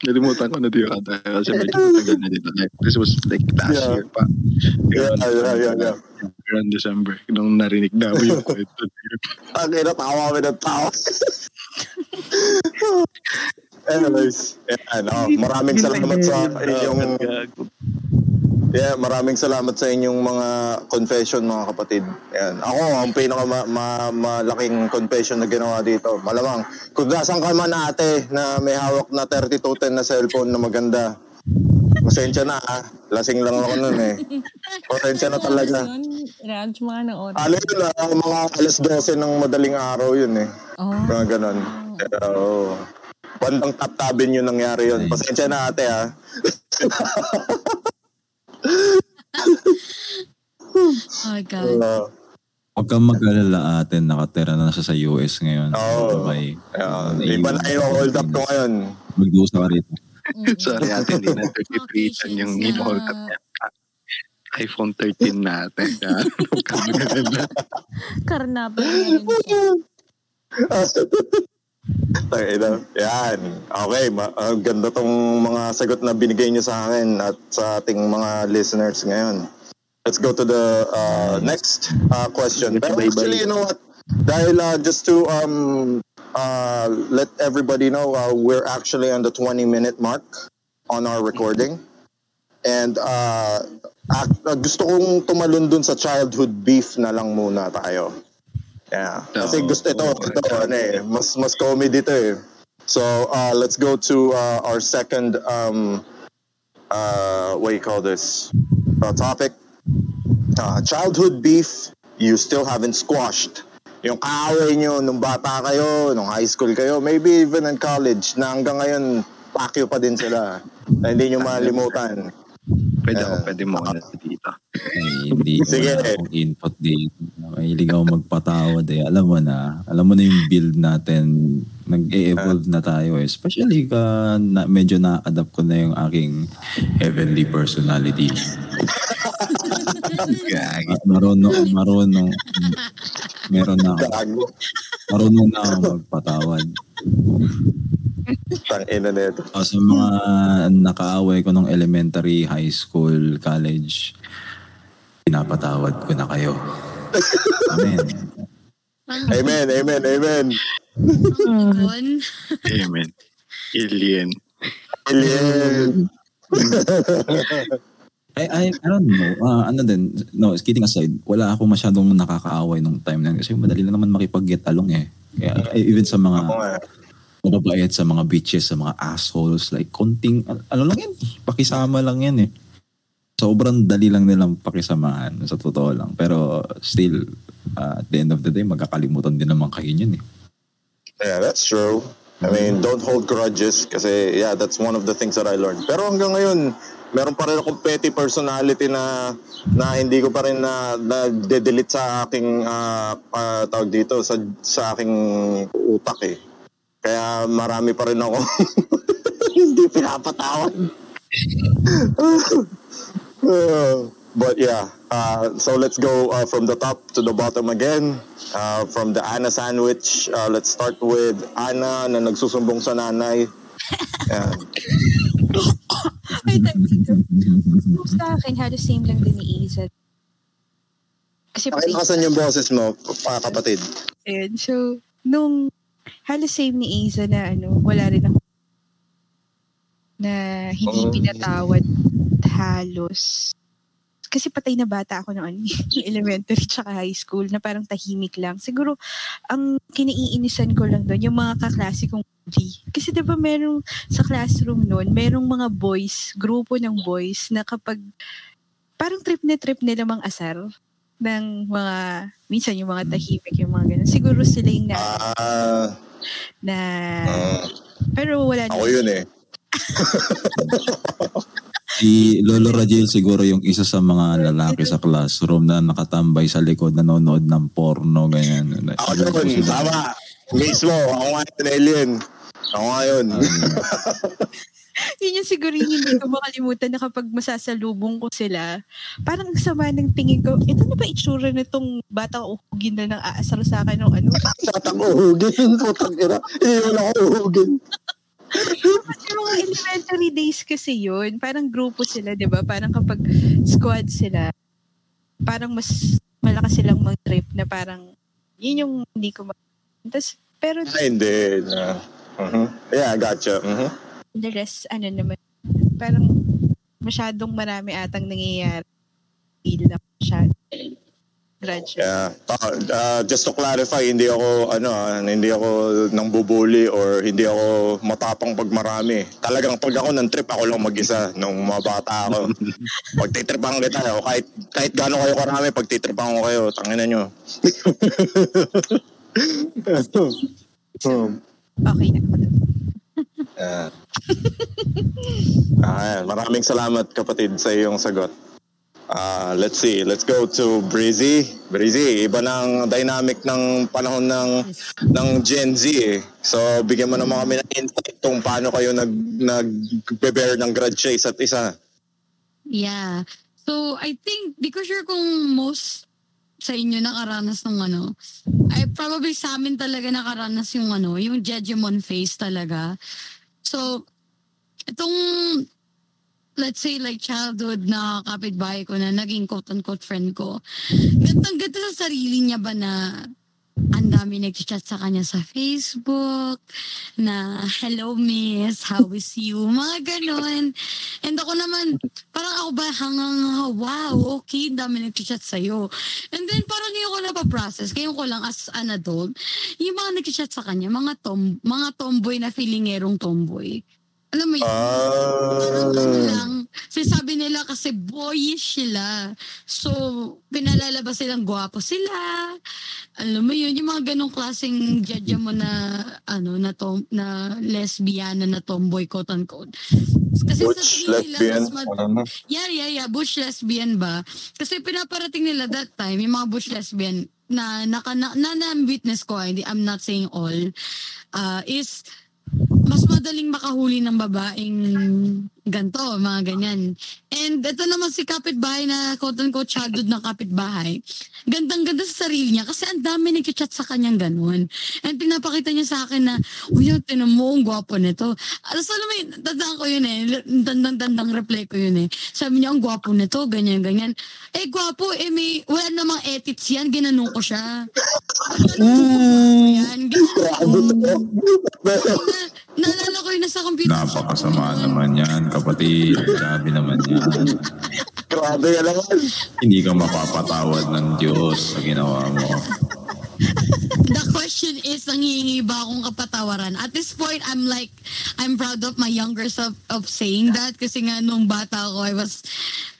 Nalimutan ko na din yung kanta kasi medyo matagal na dito. Like, this was like last Yeah. year pa. Yeah, yeah, yeah, yeah. Around December. Nung narinig namin yung kwento. Ang ina, tawa kami ng tawa. Anyways, yan, oh, maraming salamat sa inyong Gago. Yeah, maraming salamat sa inyong mga confession mga kapatid. Yan. Ako, ang pinaka ma- ma- malaking confession na ginawa dito. Malamang, kung nasan ka man ate na may hawak na 3210 na cellphone na maganda, pasensya na ha. Lasing lang ako nun eh. Pasensya na talaga. Raj, mga oras? Ano yun ah, mga alas 12 ng madaling araw yun eh. Oh. Mga ganon. Oo. Bandang tap-tabin yun nangyari yun. Pasensya na ate ha. [laughs] Oh my God. Uh, Huwag kang mag-alala atin, nakatira na siya sa US ngayon. Oo. Okay. uh, iba na yung hold up ko ngayon. Mag-usa ka rito. Sorry ate, hindi na [laughs] 33 tan yung in-hold up niya. iPhone 13 natin. [laughs] Mag-alala. Karnapan na. [laughs] Yan. Okay. Ma- ang ganda tong mga sagot na binigay niyo sa akin at sa ating mga listeners ngayon. Let's go to the uh, next uh, question. Pero actually, you know what? Dahil uh, just to um, uh, let everybody know, uh, we're actually on the 20-minute mark on our recording. And uh, uh, gusto kong tumalon dun sa childhood beef na lang muna tayo. Yeah. Kasi gusto ito, ito ano eh, mas mas comedy to eh. So, uh, let's go to uh, our second um uh what do you call this? Uh, topic. Uh, childhood beef you still haven't squashed. Yung kaaway nyo nung bata kayo, nung high school kayo, maybe even in college, na hanggang ngayon, pakyo pa din sila. Na hindi nyo malimutan. Pwede ako, pwede mo na dito. Ay, hindi Sige. wala akong input dito. Mahilig ako magpatawad eh. Alam mo na, alam mo na yung build natin. Nag-e-evolve na tayo eh. Especially ka na, medyo na-adapt ko na yung aking heavenly personality. [laughs] Gag. Ma- Marunong, marunong, meron na ako. Marunong na ako magpatawad. Tang ina na ito. O, sa mga nakaaway ko nung elementary, high school, college, pinapatawad ko na kayo. Amen. Amen, amen, amen. Yun. Amen. Alien. Alien. [laughs] I, I, I don't know. Ah, ano din, no, kidding aside, wala ako masyadong nakakaaway nung time na yun kasi madali lang naman makipag-get along eh. Kaya, eh, even sa mga mababait, sa mga bitches, sa mga assholes, like konting, ano lang yan, pakisama lang yan eh. Sobrang dali lang nilang pakisamahan, sa totoo lang. Pero still, ah, at the end of the day, magkakalimutan din naman kayo yun eh. Yeah, that's true. I mean, don't hold grudges kasi yeah, that's one of the things that I learned. Pero hanggang ngayon, meron pa rin akong petty personality na na hindi ko pa rin na, na delete sa aking ah, ah, tawag dito sa sa aking utak eh. Kaya marami pa rin ako [laughs] hindi pinapatawad. Uh, [laughs] but yeah, uh, so let's go uh, from the top to the bottom again. Uh, from the Ana sandwich, uh, let's start with Ana na nagsusumbong sa nanay. [laughs] Yan. Ay, thank Sa akin, halos same lang din ni Isa. Kasi Pakilakasan yung boses mo, mga kapatid. Ayun. So, nung halos same ni Isa na ano, wala rin ako na hindi Oh. pinatawad halos kasi patay na bata ako noon, [laughs] elementary tsaka high school, na parang tahimik lang. Siguro, ang kinaiinisan ko lang doon, yung mga kaklase kong bully. Kasi diba merong, sa classroom noon, merong mga boys, grupo ng boys, na kapag, parang trip na trip nila mang asar ng mga, minsan yung mga tahimik, yung mga ganun. Siguro sila yung na, Ah, na ah, pero wala ako yun eh. [laughs] Si Lolo Rajil siguro yung isa sa mga lalaki sa classroom na nakatambay sa likod nanonood ng porno, ganyan. Ako yun, tama. Mismo, ako nga yun, alien. Ako nga yun. [laughs] yun yung siguro yung hindi ko makalimutan na kapag masasalubong ko sila, parang ang sama ng tingin ko, ito na ba itsura nitong bata uhugin na nang aasar sa akin ng ano? Satang uhugin, putang ina. Iyon ako uhugin. [laughs] Kasi mga elementary days kasi yun, parang grupo sila, di ba? Parang kapag squad sila, parang mas malakas silang mag-trip na parang, yun yung hindi ko ma- Tapos, pero Ah, hindi. Uh, uh Yeah, gotcha. Uh-huh. the rest, ano naman, parang masyadong marami atang nangyayari. Hindi lang masyado. Grudge. Yeah. Uh, uh, just to clarify, hindi ako ano, ah, hindi ako nang bubuli or hindi ako matapang pag marami. Talagang pag ako ng trip, ako lang mag-isa nung mga bata ako. [laughs] Pagtitripan kita, o kahit kahit gaano kayo karami, pagtitripan ko kayo, tangina nyo. Hmm. [laughs] Okay na ako. Yeah. Ah, maraming salamat kapatid sa iyong sagot. Ah, let's see. Let's go to Breezy. Breezy, iba ng dynamic ng panahon ng ng Gen Z eh. So, bigyan mo naman kami ng insight kung paano kayo nag nag-bear ng grudge sa isa't isa. Yeah. So, I think, di ko sure kung most sa inyo nakaranas ng ano. I probably sa amin talaga nakaranas yung ano, yung Jejemon face talaga. So, itong let's say like childhood na kapitbahay ko na naging quote-unquote friend ko. Gantang ganda sa sarili niya ba na ang dami nag-chat sa kanya sa Facebook na hello miss, how is you? Mga ganon. And ako naman, parang ako ba hangang wow, okay, dami nag-chat sa'yo. And then parang ngayon ko napaprocess, ngayon ko lang as an adult, yung mga nag-chat sa kanya, mga tom, mga tomboy na feelingerong tomboy. Alam mo yun? Parang ano Ah. lang, sinasabi nila kasi boyish sila. So, pinalalabas silang gwapo sila. Alam mo yun, yung mga ganong klaseng judge mo na, ano, na, tom, na lesbiana na tomboy, quote unquote. Kasi Butch, nila, lesbian. mas mad- ano? Yeah, yeah, yeah. Butch lesbian ba? Kasi pinaparating nila that time, yung mga butch lesbian na naka, na, na, na witness ko, hindi, I'm not saying all, uh, is mas madaling makahuli ng babaeng ganto, mga ganyan. And ito naman si kapitbahay na quote-unquote childhood ng kapitbahay. Gandang-ganda sa sarili niya kasi ang dami nag-chat sa kanyang ganun. And pinapakita niya sa akin na, uy, tinan mo, ang gwapo nito. Alas alam mo, tandaan ko yun eh. Tandang-tandang reply ko yun eh. Sabi niya, ang gwapo nito, ganyan-ganyan. Eh, gwapo, eh, may, wala namang edits yan, ginanong ko siya. Ginanong ko [laughs] yan. Na, naalala ko yun nasa computer. Napakasama naman yan, kapatid. Grabe naman yan. Grabe ka naman. Hindi ka mapapatawad ng Diyos sa ginawa mo. The question is, nangihingi ba akong kapatawaran? At this point, I'm like, I'm proud of my younger self of saying that kasi nga nung bata ako, I was,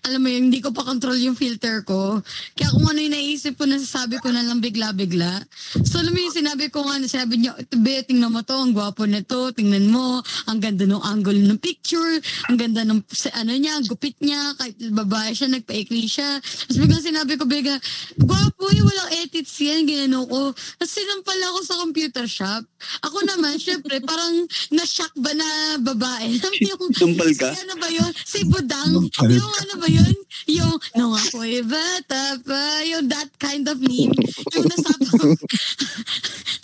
alam mo yun, hindi ko pa control yung filter ko. Kaya kung ano yung naisip ko, nasasabi ko na lang bigla-bigla. So alam mo yung sinabi ko nga, sabi niya, be, tingnan mo to, ang gwapo nito, tingnan mo, ang ganda ng angle ng picture, ang ganda ng, ano niya, gupit niya, kahit babae siya, nagpaikli siya. Tapos biglang sinabi ko, bigla, gwapo eh, walang edits yan, ginano ko. Tapos sinampal ako sa computer shop. Ako naman, [laughs] syempre, parang na-shock ba na babae? [laughs] Yung, Tumpal ka? Si ano ba yun? Si Budang. Yung ano ba yun? Yung, nung ako'y bata pa. Yung that kind of meme. Yung nasapak.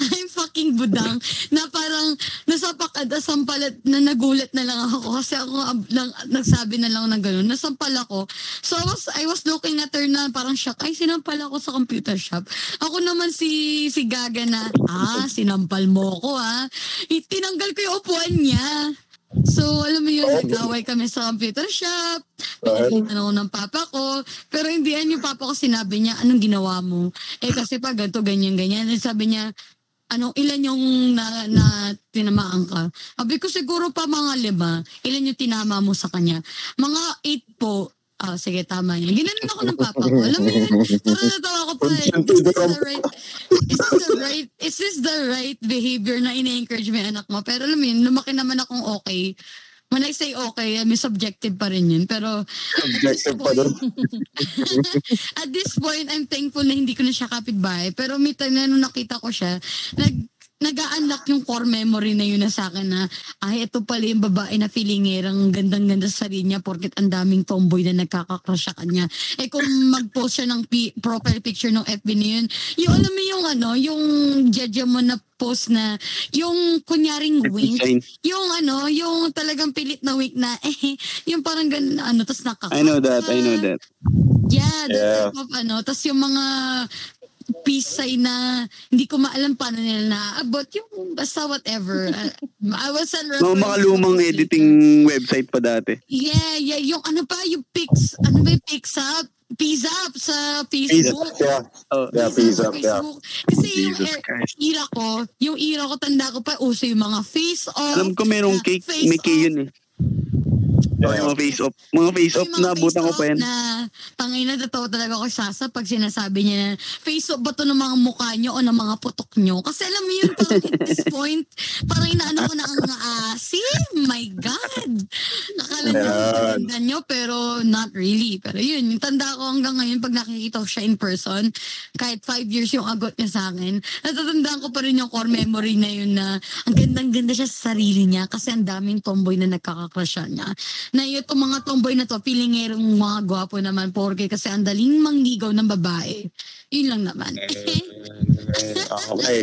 [laughs] I'm fucking Budang. Na parang nasapak at sampalat na nagulat na lang ako. Kasi ako ab- lang, nagsabi na lang ng ganun. Nasampal ako. So I was, I was looking at her na parang shock. Ay, sinampal ako sa computer shop. Ako naman si, si Gaga na, ah, sinampal mo ko ah. Tinanggal ko yung upuan niya. So, alam mo yun, nag-away kami sa computer shop. Pinagkitan ako ng papa ko. Pero hindi yan yung papa ko sinabi niya, anong ginawa mo? Eh kasi pa ganito, ganyan, ganyan. And sabi niya, anong ilan yung na, na tinamaan ka? Sabi ko siguro pa mga lima. Ilan yung tinama mo sa kanya? Mga eight po. Ah, sige, tama yan. Ginanon ako ng papa ko. Alam mo yun, [laughs] natatawa ko pa eh. Is this the right, is this the right, is this the right behavior na ina-encourage mo anak mo? Pero alam mo yun, lumaki naman akong okay. When I say okay, I mean subjective pa rin yun. Pero Objective pa doon. [laughs] at this point, I'm thankful na hindi ko na siya kapitbahay. Pero may time na nung nakita ko siya, nag nag-unlock yung core memory na yun na sa akin na ay ito pala yung babae na feelingerang gandang-ganda sa sarili niya porket ang daming tomboy na nagkakakrush sa kanya. Eh kung mag-post siya ng pi- profile picture ng FB na yun, yung alam mo yung ano, yung judge mo na post na yung kunyaring wink, yung ano, yung talagang pilit na wink na eh, yung parang ganun ano, tapos nakaka I know that, I know that. Yeah, that Yeah. type of ano. Tapos yung mga peace sign na hindi ko maalam paano nila naabot. Yung basta whatever. [laughs] Uh, I was a Mga mga lumang editing website pa dati. Yeah, yeah. Yung ano pa, yung pics, ano ba yung pics up? Peace up sa Facebook. Yeah. Oh, Yeah, Peace up, yeah. Kasi yung Jesus er- Christ. ira ko, yung ira ko, tanda ko pa, uso yung mga face off. Alam ko merong cake, may key yun eh. Yung mga face off. Mga face off Yung mga na abutan ko pa yan. Na, tangay na, totoo talaga ako sasa pag sinasabi niya na, face off ba to ng mga mukha niyo o ng mga putok niyo? Kasi alam mo yun, parang at this [laughs] point, parang inaano ko na ang asi. My God! Akala niyo, Yan. ganda niyo, pero not really. Pero yun, yung tanda ko hanggang ngayon, pag nakikita ko siya in person, kahit five years yung agot niya sa akin, natatandaan ko pa rin yung core memory na yun na ang gandang-ganda siya sa sarili niya kasi ang daming tomboy na nagkakakrusha niya. Na itong mga tomboy na to, feeling ngerong mga gwapo naman porke kasi ang daling mangligaw ng babae. Yun lang naman. [laughs] Okay.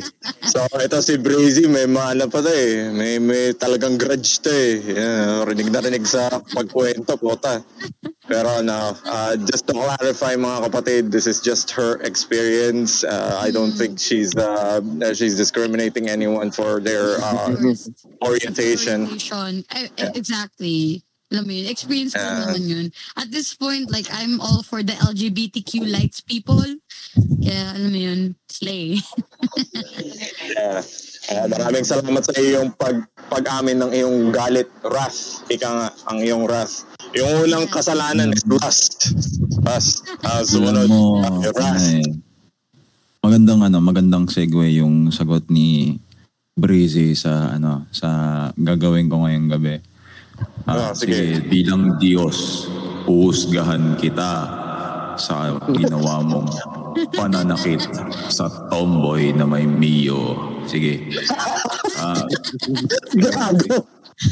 So, ito si Breezy, may maano pa to eh. May, may talagang grudge to eh. Yeah, rinig na rinig sa pagkwento, puta. Pero no, uh, just to clarify mga kapatid, this is just her experience. Uh, I don't think she's uh, she's discriminating anyone for their uh, [laughs] orientation. Orientation. Eh, eh, Exactly. Alam mo yun, experience ko Yeah. naman yun. At this point, like, I'm all for the LGBTQ lights people. Kaya, alam mo yun, slay. Yeah. Uh, maraming salamat sa iyong pag, pag-amin ng iyong galit, wrath. Ika nga, ang iyong wrath. Yung unang kasalanan is lust. Lust. Uh, sumunod, mo, uh, wrath. eh, magandang ano, magandang segue yung sagot ni Breezy sa ano, sa gagawin ko ngayong gabi. Ah, Ah, sige. sige, bilang Diyos, uusgahan kita sa ginawa mong pananakit sa tomboy na may Mio. Sige. Ah, Gago.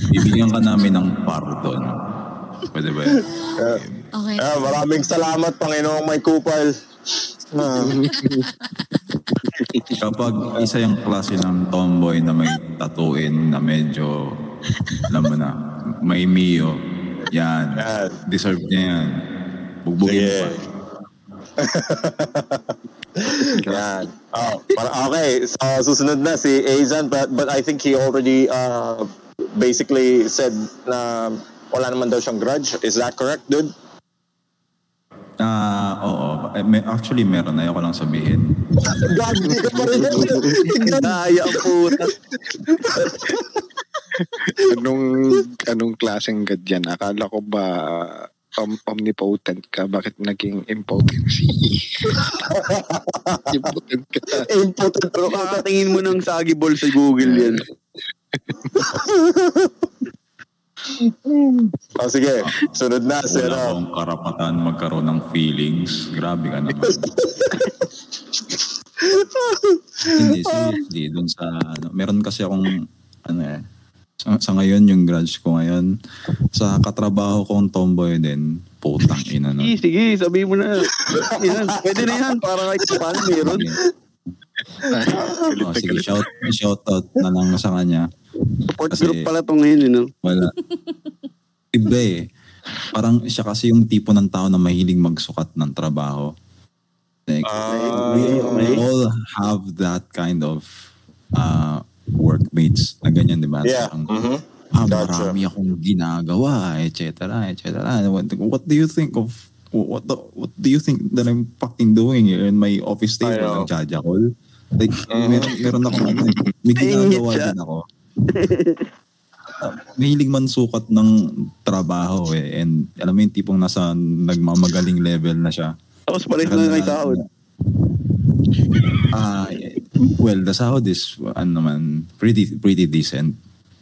bibigyan ka namin ng pardon. Pwede ba yan? Okay. Ah, maraming salamat, Panginoong may kupal. Ah, [laughs] Kapag isa yung klase ng tomboy na may tatuin na medyo, alam mo na, may Mio, yan. Yan. Deserve niya yan. Bugbugin Sige. pa. [laughs] Yan. Oh, para, okay, so susunod na si Azan but but I think he already uh, basically said na wala naman daw siyang grudge. Is that correct, dude? Ah, oo. Eh, may, actually, meron. Ayoko lang sabihin. [laughs] God, hindi ka pa rin. [laughs] Daya puta. Anong, anong klaseng gadyan? Akala ko ba um, omnipotent ka? Bakit naging impotency? [laughs] impotent ka. Impotent Pero ka. kakatingin mo ng sagi ball sa Google yan. Oh, [laughs] sige, sunod na. Wala akong karapatan magkaroon ng feelings. Grabe ka naman. [laughs] Hindi, seriously. Dun sa, ano, meron kasi akong, ano eh, sa, sa ngayon yung grudge ko ngayon, sa katrabaho kong tomboy din, putang ina nun. Sige, sige, sabihin mo na. [laughs] Yan, pwede na yan. Para kahit paano meron. Oh, na sige, shout, shout out na lang sa kanya. Support Kasi- group pala to ngayon, you know? Wala. Iba eh. Parang siya kasi yung tipo ng tao na mahilig magsukat ng trabaho. Like, we, we all have that kind of uh, workmates na ganyan, di ba? yeah. Parang mhm. ah, Gotcha. marami akong ginagawa, etc. etc. What, what do you think of what the, what do you think that I'm fucking doing here in my office table? know. Nagjajakol? Like, Mhm. meron, meron eh, may ginagawa din ako. Ah, Mahilig man sukat ng trabaho eh. And alam mo yung tipong nasa nagmamagaling level na siya. Tapos palit na kay sahod. Ah, well, the sahod is ano naman pretty pretty decent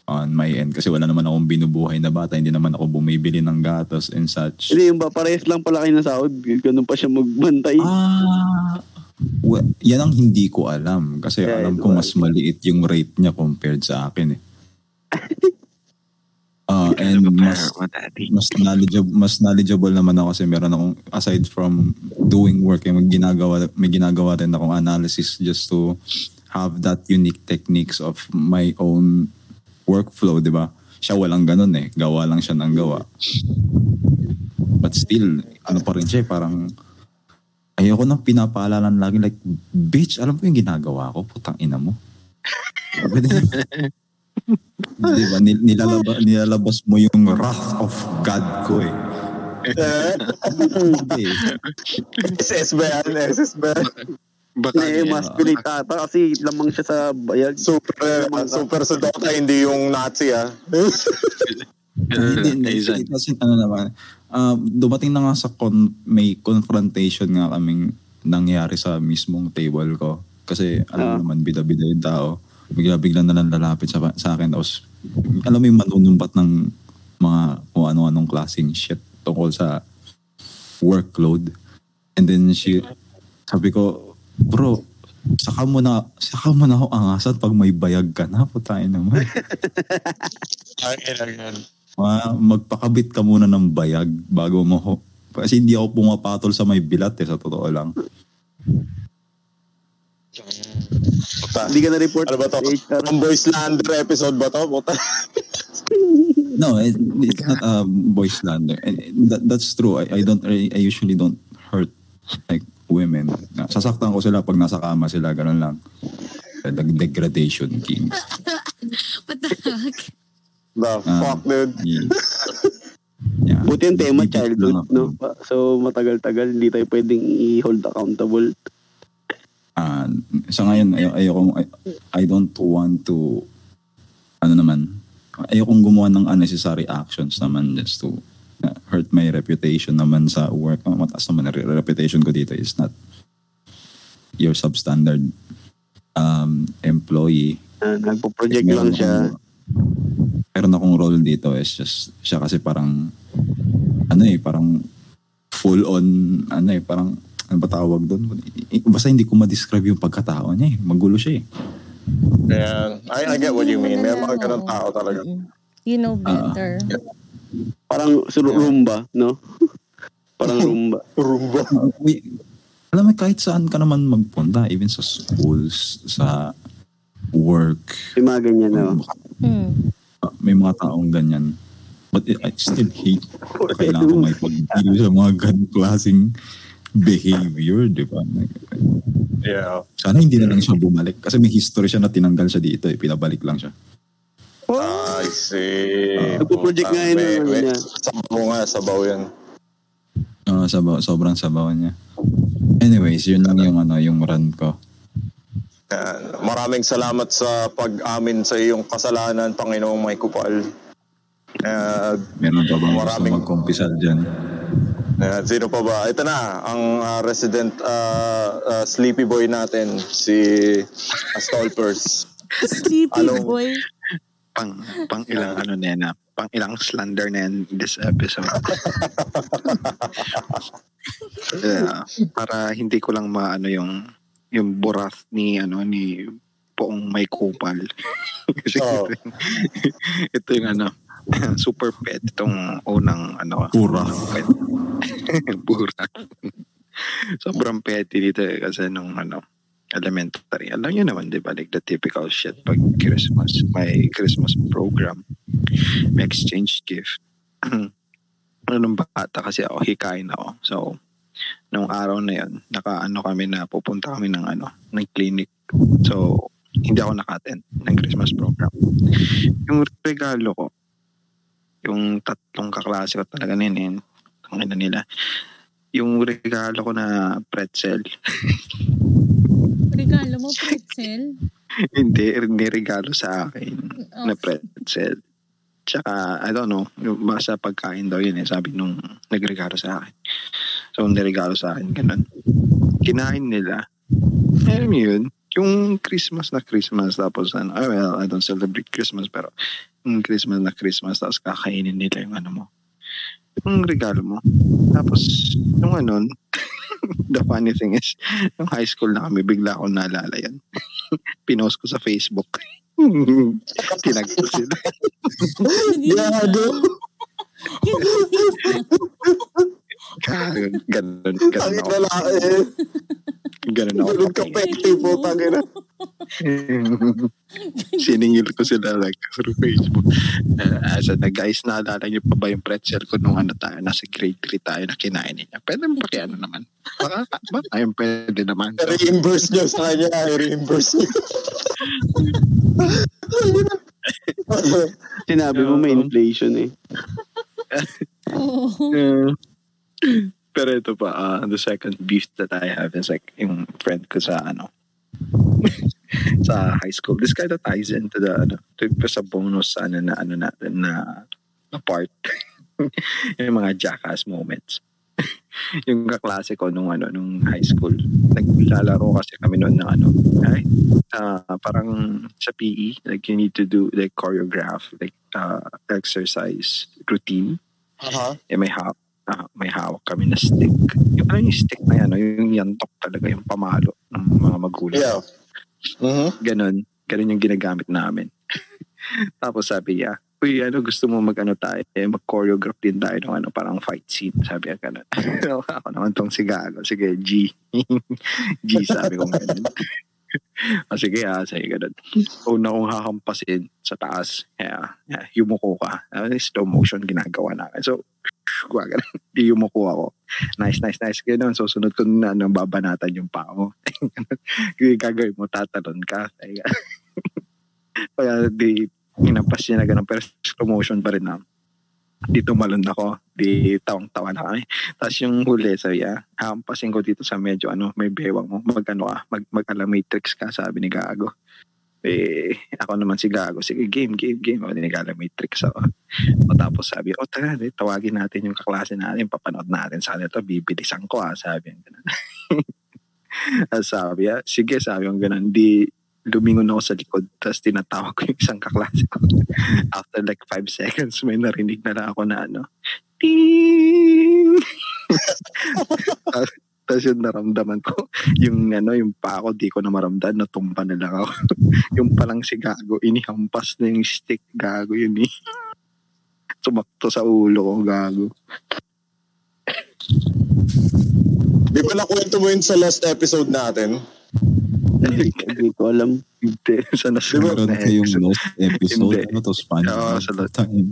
on my end kasi wala naman akong binubuhay na bata, hindi naman ako bumibili ng gatas and such. Hindi, yung ba, parehas lang pala kayo ng sahod. Ganun pa siya magbantay. Ah, well, yan ang hindi ko alam kasi Yeah, alam ko mas maliit yung rate niya compared sa akin eh. [laughs] Ah, and mas mas knowledgeable mas knowledgeable naman ako kasi meron akong aside from doing work eh, may ginagawa may ginagawa rin akong analysis just to have that unique techniques of my own workflow, 'di ba? Siya walang ganun eh. Gawa lang siya ng gawa. But still, ano pa rin siya, eh, parang ayoko nang pinapaalalan lagi like, bitch, alam mo yung ginagawa ko? Putang ina mo. [laughs] Di ba? Nil- Nilalabas, nilalabas mo yung wrath of God ko eh. [laughs] Hindi. SS ba yan? SS ba yan? Baka Eh, yan. masculine tata kasi lamang siya sa bayag. Super, super sa Dota, hindi yung Nazi ah. [laughs] Hindi, hindi. Kasi ano naman, um, dumating na nga sa con- may confrontation nga kaming nangyari sa mismong table ko. Kasi alam Ah. naman, bida-bida yung tao. Bigla-bigla na lang lalapit sa, sa akin. Tapos, alam mo yung manunumbat ng mga kung ano-anong klaseng shit tungkol sa workload. And then she, sabi ko, bro, saka mo na, saka mo na ako angasan pag may bayag ka na. Putayin naman. [laughs] Ay, ilan yan. Ma, magpakabit ka muna ng bayag bago mo. Kasi hindi ako pumapatol sa may bilat eh, sa totoo lang. Puta. Hindi ka na-report Ano ba to? Tomboy Slander episode ba to? Puta. [laughs] No, it, it's not a boy slander. And that, that's true. I, I don't, I, I usually don't hurt like women. Sasaktan ko sila pag nasa kama sila, ganun lang. Degradation king. [laughs] What the heck? The fuck, dude. Yeah. [laughs] yeah. Buti yung tema, childhood, no? So, matagal-tagal, hindi tayo pwedeng i-hold accountable. Ah, sa ngayon, ay, ayoko, I, I don't want to, ano naman, ayokong gumawa ng unnecessary actions naman just to uh, hurt my reputation naman sa work. Oh, mataas naman re- reputation ko dito is not your substandard um, employee. Uh, nagpo-project lang siya. akong- Meron akong role dito is just, siya kasi parang, ano eh, parang full on, ano eh, parang, ano ba tawag doon? Basta hindi ko ma-describe yung pagkatao niya eh. Magulo siya eh. Yeah. I, I get what you mean. May mga ganun tao talaga. You know Ah. better. Parang sur- Roomba, no? [laughs] Parang Roomba. Rumba. [laughs] Uh, we, alam mo, kahit saan ka naman magpunta, even sa schools, sa work, May mga ganyan, no? Hmm. uh, may mga taong ganyan. But I still hate kailangan ko may pagdilo sa mga ganong klaseng behavior, di ba? Yeah. Sana hindi na lang siya bumalik. Kasi may history siya na tinanggal siya dito eh. Pinabalik lang siya. I see. Nagpo-project nga yun May- ng ano. Sabaw nga, sabaw yan. Uh, sabaw, sobrang sabaw niya. Anyways, yun lang yung ano, yung run ko. Yan. Maraming salamat sa pag-amin sa iyong kasalanan, Panginoong May Kupal. Uh, Meron pa bang gusto Maraming- magkumpisal dyan? Ayan, sino pa ba? Ito na, ang ah, resident ah, ah, sleepy boy natin, si Stolpers. Sleepy Anong- boy. pang pang ilang ano na yan, ah, pang ilang slander na yan this episode. [laughs] yeah, para hindi ko lang maano yung yung buras ni ano ni poong may kupal. [laughs] Kasi Oo. ito, yung- ito yung ano [laughs] super pet itong unang ano Pura. pet. [laughs] Pura. Sobrang petty dito eh, kasi nung ano elementary. Alam niyo naman, di ba? Like the typical shit pag Christmas. May Christmas program. May exchange gift. [clears throat] ano nung bata kasi ako, hikain ako. So, nung araw na yun, naka-ano kami na pupunta kami ng ano, ng clinic. So, hindi ako naka-attend ng Christmas program. Yung regalo ko, yung tatlong kaklase ko talaga na yun, ang ina nila. Yung regalo ko na pretzel, [laughs] Regalo mo, pretzel? hindi, niregalo sa akin Oh, na pretzel. Tsaka, I don't know, yung basta pagkain daw yun eh, sabi nung nagregalo sa akin. So, niregalo sa akin, ganun. Kinain nila. Alam mo yun, yung Christmas na Christmas, tapos ano, ah, well, I don't celebrate Christmas, pero yung Christmas na Christmas, tapos kakainin nila yung ano mo, yung regalo mo. Tapos, yung ano, [laughs] the funny thing is, yung high school na kami, bigla akong naalala yan. [laughs] Pinost ko sa Facebook. [laughs] Tinag ko sila. Gago. Ganun, ganun, ganun ako. Ganun ako. Ganun ka pekti po, tangina. Siningil ko sila like through Facebook. Uh, as a guys, naalala niyo pa ba yung pretzel ko nung ano tayo, nasa grade 3 tayo na kinain niya. Pwede mo pakiano naman. Baka, ba? Ayun, pwede naman. So, reimburse nyo sa kanya. reimburse nyo. Sinabi mo may inflation eh. [laughs] Oo. uh, pero ito pa, uh, the second beef that I have is like yung friend ko sa ano, [laughs] sa high school. This kind of ties into the ano, to, sa bonus ano na ano natin na, na part. [laughs] yung mga jackass moments. [laughs] yung kaklase ko nung ano nung high school. Naglalaro kasi kami noon ng ano, ay, ah, parang sa PE, like you need to do like choreograph, like uh, exercise routine. Aha. Eh, may hawak, ah, may hawak kami na stick. Yung ano yung stick na yan, no? yung yantok talaga, yung pamalo ng mga magulang. Yeah. Mhm. Ganon. Ganon yung ginagamit namin. [laughs] Tapos sabi niya, Uy, ano, gusto mo mag-ano tayo, eh, mag-choreograph din tayo ng ano, parang fight scene. Sabi niya ganon. [laughs] Ako naman tong si Gago. Sige, G. [laughs] G, sabi ko ganon. O [laughs] sige ha, sige ganon. Una kong hakampasin sa taas. Kaya, yeah, yumuko ka. Uh, slow motion ginagawa namin. So, [laughs] gumagano. [laughs] Di yumuko ako. Nice, nice, nice. Ganon. So, sunod ko na ano, babanatan yung pao. Gagawin mo, tatalon ka. Kaya, di, inampas niya na ganun. Pero slow motion pa rin na. Di tumalon ako. Di tawang-tawa na kami. Tapos yung huli, sabi niya, hampasin ko dito sa medyo ano, may bewang mo. Mag ano ka, mag, mag-matrix ka, sabi ni Gago. Eh, ako naman si Gago. Sige, game, game, game. O, nigala-matrix ako. O tapos sabi, o tara, di, tawagin natin yung kaklase natin, papanood natin sa kanila to, bibilisan ko ah, sabi niya. [laughs] sabi niya, sige, sabi yung ganun, di, lumingon ako sa likod, tapos tinatawag ko yung isang kaklase ko. [laughs] After like five seconds, may narinig na lang ako na ano, ting! [laughs] Tapos yung naramdaman ko, yung ano, yung pa ako, di ko na maramdaman, natumpa na lang ako. [laughs] yung palang si Gago, inihampas na yung stick, Gago yun eh. Sumakto sa ulo ko, Gago. Di ba nakwento mo yun sa last episode natin? Hindi, hindi ko alam. Hindi, sa nasunod Meron na kayong episode. lost episode. Hindi. Ano to? Spanish? Oo, sa Time.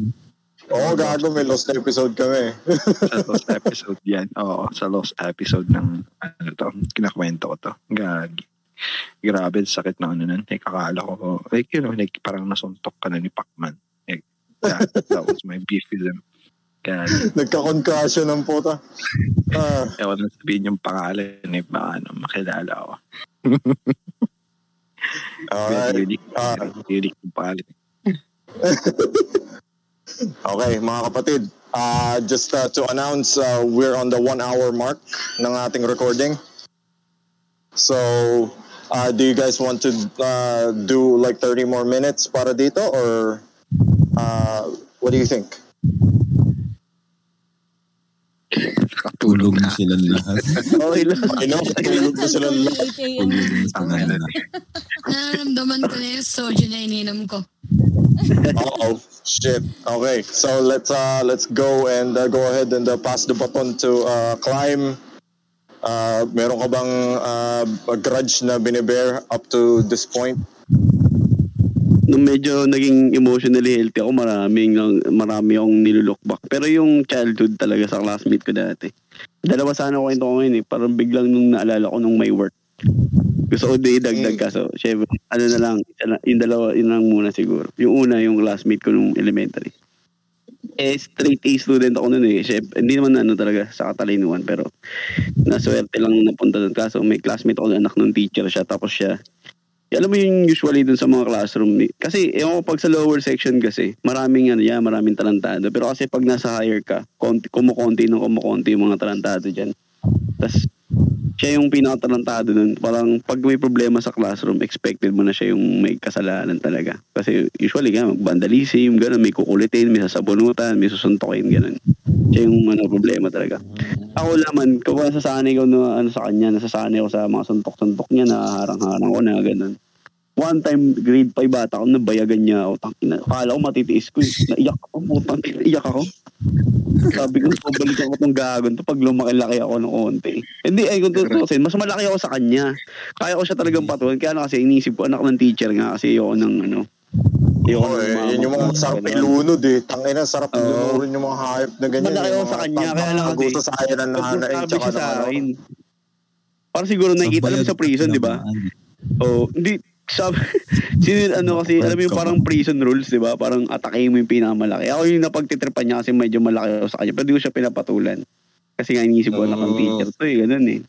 Oo, gago. May lost episode kami. sa lost episode yan. Oo, sa lost episode ng ano to, kinakwento ko to. Gagi. Grabe, sakit na ano nun. Like, akala ko, like, you know, like, parang nasuntok ka na ni Pacman. Like, that, that was my beef with him. Gagi. [laughs] Nagka-concussion ng puta. Ah, Ewan na sabihin yung pangalan eh, baka ano, makilala ako. [laughs] alright. Unique. Ah. unique yung pangalan. [laughs] Okay, mga kapatid. Uh, just uh, to announce, uh, we're on the one hour mark ng ating recording. So, uh, do you guys want to uh, do like 30 more minutes para dito or uh, what do you think? Nakatulog Tulog na [laughs] na. silang lahat. Okay lang. I know, tulog na sila lahat. 8 a.m. Tulog na na. lahat. Nararamdaman ko na yung soju na ininom ko. Oh shit. Okay, so let's uh, let's go and uh, go ahead and uh, pass the baton to uh, Climb. Uh, meron ka bang uh, a grudge na binibear up to this point? Nung medyo naging emotionally healthy ako, maraming lang, marami akong nilulook back. Pero yung childhood talaga sa classmate ko dati. Dalawa sana ko ngayon eh. Parang biglang nung naalala ko nung may work. Gusto ko di dagdag ka. So, syempre, ano na lang, yung dalawa, yun lang muna siguro. Yung una, yung classmate ko nung elementary. eh, straight A student ako noon eh. Syempre, hindi naman ano talaga sa katalinuhan pero naswerte lang napunta doon. Kaso may classmate ako na anak ng teacher siya tapos siya alam mo yung usually dun sa mga classroom ni- kasi ewan ko pag sa lower section kasi maraming ano yan maraming talentado pero kasi pag nasa higher ka konti, kumukonti ng kumukonti yung mga talentado dyan. Tas siya yung pinakatalentado nun parang pag may problema sa classroom expected mo na siya yung may kasalanan talaga kasi usually nga vandalism ganun may kukulitin may sasabunutan may susuntokin ganun siya yung ano problema talaga ako naman, kung nasasanay ko na ano sa kanya, nasasanay ko sa mga suntok-suntok niya, naharang-harang ko na ganun. One time, grade 5 bata ako, nabayagan niya ako. Tangina, akala ko matitiis ko. eh. Naiyak ako, putang, naiyak ako. Sabi ko, pabalik ako tong gagon to pag lumaki-laki ako ng konti. Hindi, ay kung tutusin, mas malaki ako sa kanya. Kaya ko siya talagang patulan. Kaya na kasi inisip ko, anak ng teacher nga kasi ayoko ng ano. Ayoko Oo, ng eh, mga- yun yung mga masarap ganun. ilunod eh. Tangina, sarap Oo. lunurin yung mga hayop na ganyan. Malaki ako sa kanya, kaya lang kasi- gusto sa akin ng nanay, Sabi tsaka siya ng sa ano. akin. Parang siguro nakikita namin sa prison, di ba? Oo, hindi sabi, [laughs] sino, ano kasi, alam mo yung parang prison rules, di ba? Parang atake mo yung pinakamalaki. Ako yung napagtitripan niya kasi medyo malaki ako sa kanya, pero di ko siya pinapatulan. Kasi nga inisip ko anak ng Oh. teacher to eh, ganun eh.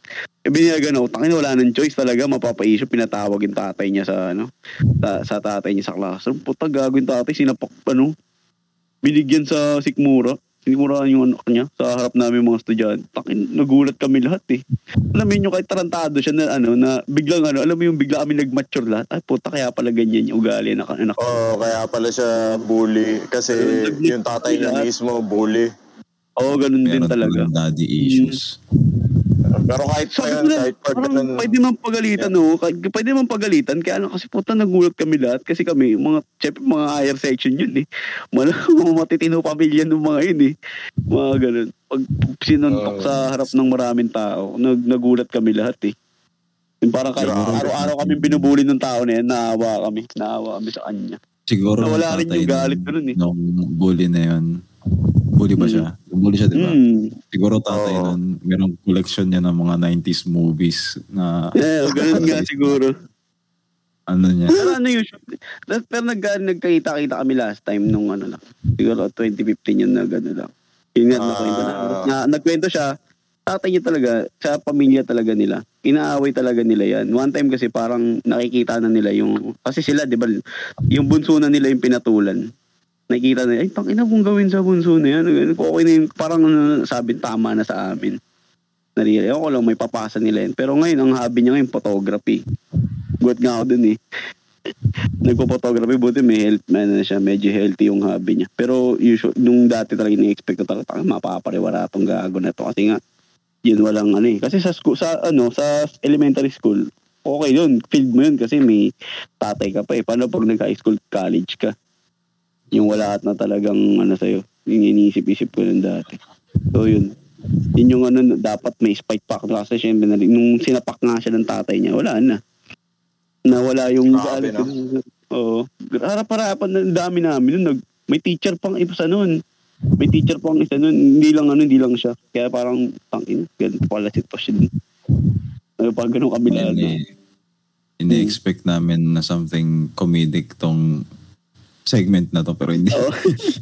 E biniyagan ako, tangin wala nang choice talaga, mapapaisyo, pinatawag yung tatay niya sa ano, sa, sa tatay niya sa classroom. Puta, gago yung tatay, sinapak, ano, binigyan sa sikmura. Sinimuraan yung anak niya sa harap namin mga estudyante. Takin, nagulat kami lahat eh. Alam mo yun yung kahit tarantado siya na ano, na biglang ano, alam mo yung bigla kami nag-mature lahat. Ay puta, kaya pala ganyan yung ugali na anak. Oo, kaya pala siya bully. Kasi yung tatay niya mismo, bully. Oo, ganun din Meron talaga. talagang daddy issues. Pero kahit pa na, kahit parang ganun, pwede man pagalitan, no? Kahit, pwede man pagalitan. Kaya lang kasi puta nagulat kami lahat. Kasi kami, mga, syempre mga higher section yun eh. Mga, [laughs] mga matitino pamilya ng mga yun eh. Mga ganun. Pag sinuntok Oo. sa harap ng maraming tao, nag, nagulat kami lahat eh. Yung parang kahit araw-araw kami binubuli ng tao na yan, naawa kami. Naawa kami sa kanya. Siguro Nawala rin yung galit ko nun eh. Nung bully na yun. Bully ba siya? Bully siya, di ba? Hmm. Siguro tatay Oo. nun, merong collection niya ng mga 90s movies na Eh, ganun nga siguro. ano niya. Pero ano yun, pero nag, nagkita-kita kami last time nung ano lang. Siguro 2015 yun na gano'n lang. Yun nga, Ah. nakwento na. na. Nagkwento siya, tatay niya talaga, sa pamilya talaga nila. Inaaway talaga nila yan. One time kasi parang nakikita na nila yung, kasi sila, di ba, yung bunso na nila yung pinatulan. Nakikita na, ay, tangina kung gawin sa bunso na yan. Ganun, Okay na yung, parang ano, sabi, tama na sa amin. Narili, ako lang, may papasa nila yan. Pero ngayon, ang hobby niya ngayon, photography. Gulat nga ako dun eh. [laughs] Nagpo-photography, buti may health, ano na siya, medyo healthy yung hobby niya. Pero usual, nung dati talaga ini-expect ko talaga, "Taka, mapapariwara tong gago na to. Kasi nga, yun walang ano eh. Kasi sa school, sa ano, sa elementary school, okay yun, field mo yun kasi may tatay ka pa eh. Paano pag nag-high school, college ka? Yung wala at na talagang ano sa'yo, yung iniisip-isip ko nun dati. So yun, yun yung ano, dapat may spike pack na kasi syempre, na- nung sinapak nga siya ng tatay niya, wala na. Nawala yung Grabe, galit ko. Oo. Harap-harapan na dami namin. Nun, nag, may teacher pang isa nun. May teacher pang isa nun. Hindi lang ano, hindi lang siya. Kaya parang, tangin, ganito pala sitwasyon. Ano pa, ganun kami lahat. Hindi, ini-expect namin na something comedic tong segment na to pero hindi.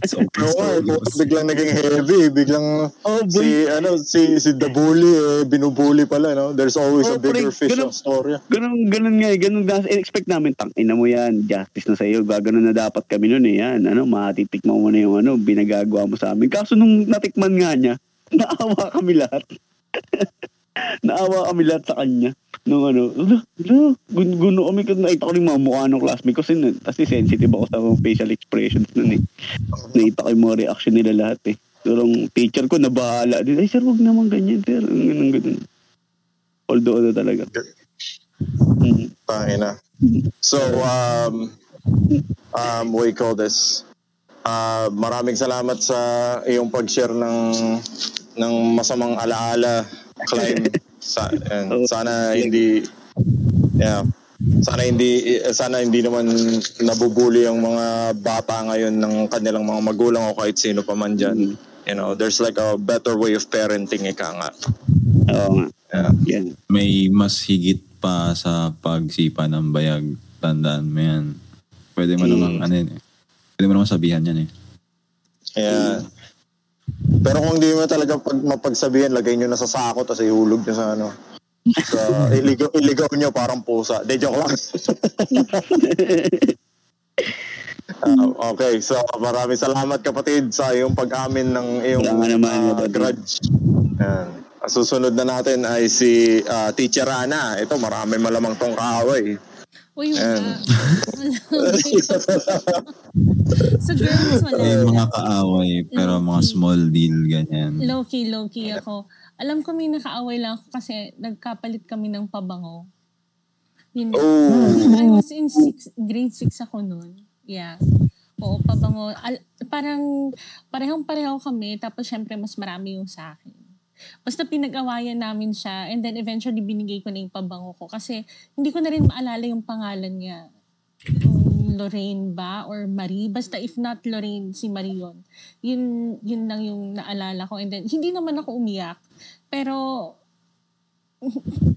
So, Oo, [laughs] bukas biglang naging heavy. Biglang Oh, boy. si, ano, si, si The Bully, eh, binubuli pala, no? There's always Oh, a bigger pre, fish ganun- story. Ganun, ganun nga eh. Ganun nga. expect namin, tang ina mo yan. Justice na sa'yo. Gaganon na dapat kami nun eh. Yan, ano, matitikman mo na yung ano, binagagawa mo sa amin. Kaso nung natikman nga niya, [laughs] naawa kami lahat. [laughs] naawa kami lahat sa kanya. Nung ano, ala, ala, gun, guno kami kasi nakita ko yung mga mukha ng classmate ko kasi, kasi sensitive ako sa mga facial expressions nun eh. Nakita ko yung mga reaction nila lahat eh. Pero ang teacher ko nabahala din. Ay sir, wag naman ganyan sir. Ganun, ganun. Although ano talaga. Mm. Tangina. So, um, um, you call this? Uh, maraming salamat sa iyong pag-share ng ng masamang alaala, Climb. Sa, and [laughs] sana hindi yeah, sana hindi sana hindi naman nabubuli ang mga bata ngayon ng kanilang mga magulang o kahit sino pa man dyan. You know, there's like a better way of parenting ika nga. Oo. Yeah. Yan. may mas higit pa sa pagsipa ng bayag. Tandaan mo yan. Pwede mo Mm. namang ano yun eh. Pwede mo namang sabihan yan eh. Yeah. Pero kung hindi mo talaga pag mapagsabihan, lagay nyo na sa sako tapos ihulog nyo sa ano. Sa [laughs] iligaw, iligaw nyo parang pusa. De, joke lang. [laughs] Ah, okay, so maraming salamat kapatid sa iyong pag-amin ng iyong naman, kapatid. grudge. Yan. Susunod na natin ay si ah, Teacher Ana. Ito, marami malamang tong kaaway. Uy, Ayan. wala. [laughs] Sa girls, wala. May mga kaaway, pero mga small deal, ganyan. Low-key, low-key ako. Alam ko may nakaaway lang ako kasi nagkapalit kami ng pabango. Yun. Oh. I was in six, grade 6 ako noon. Yeah. Oo, pabango. Al- parang parehong-pareho kami tapos syempre mas marami yung sa akin. Basta pinag-awayan namin siya and then eventually binigay ko na yung pabango ko kasi hindi ko na rin maalala yung pangalan niya. Yung Lorraine ba or Marie? Basta if not Lorraine, si Marie yun. Yun, yun lang yung naalala ko. And then, hindi naman ako umiyak. Pero, [laughs]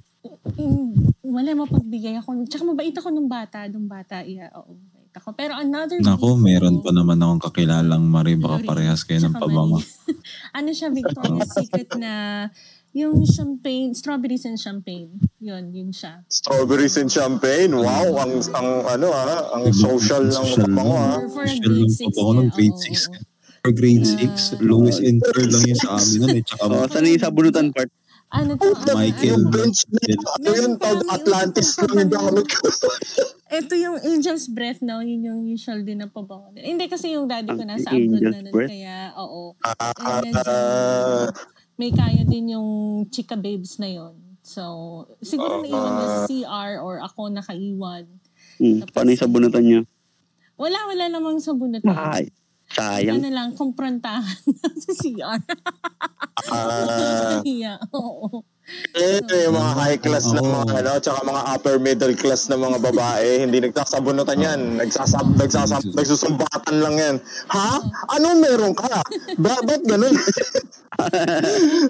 wala mapagbigay ako. Tsaka mabait ako nung bata. Nung bata, yeah, oo. Mabait ako. Pero another Nako, reason meron pa naman akong kakilalang Marie, baka parehas kayo ng. Marie. [laughs] ano siya, Victoria's [laughs] Secret na yung champagne, strawberries and champagne. Yun, yun siya. Strawberries and champagne. Wow, ang ang ano ah, ang social ng Social pabango lang. ah. For, for a Social grade ng 6 pabango ng grade 6. For grade 6, lowest and third lang yun sa amin nun eh. Tsaka Oh, saan yung sabunutan part? Ano to? ano, Michael. Yung bench na yun, ano yun, tawag Atlantis lang yung gamit ko. [laughs] Ito yung Angel's Breath now, yun yung usual din na pabango. nila. Hindi kasi yung daddy ko nasa abroad na nun, Breath? kaya oo. Ah, And medyo ah, may kaya din yung chika babes na yon. So, siguro Ah, naiwan ah. sa CR or ako nakaiwan. Hmm, paano yung sabunutan niyo? Wala, wala namang sabunutan. Ay, sayang. Ano lang, kumprontahan [laughs] sa CR. ah, [laughs] yeah, oo. Ito yung mga high class na mga ano, tsaka mga upper middle class na mga babae, hindi nagsasabunutan yan. Nagsasab, nagsasab, nagsusumbatan lang yan. Ha? Ano meron ka? Ba, ba't ganun? [laughs]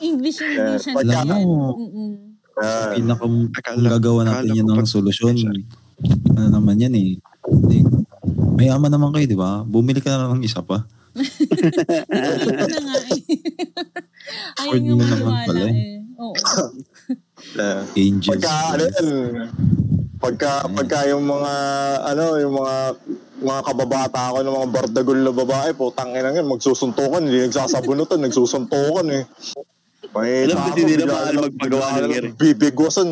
English, English, Eh, and pagka- yan. Mm-mm. Ah, pinaka Akala- gagawa natin yan ng solusyon. Ano naman yan eh. Like, mayaman naman kayo, di ba? Bumili ka na lang ng isa pa. [laughs] Ito na nga eh. Ayun yung mo naman maniwala pala eh. Eh. Oo. [laughs] ah. Angels. Pagka, ano yan, pagka, pagka yung mga, ano, yung mga, mga kababata ko ng mga bardagol na babae, putang ina yan, magsusuntukan, hindi nagsasabunutan, [laughs] nagsusuntukan eh. May Alam ko, hindi paano lang- magpagawa ng ganun. Bibigwasan.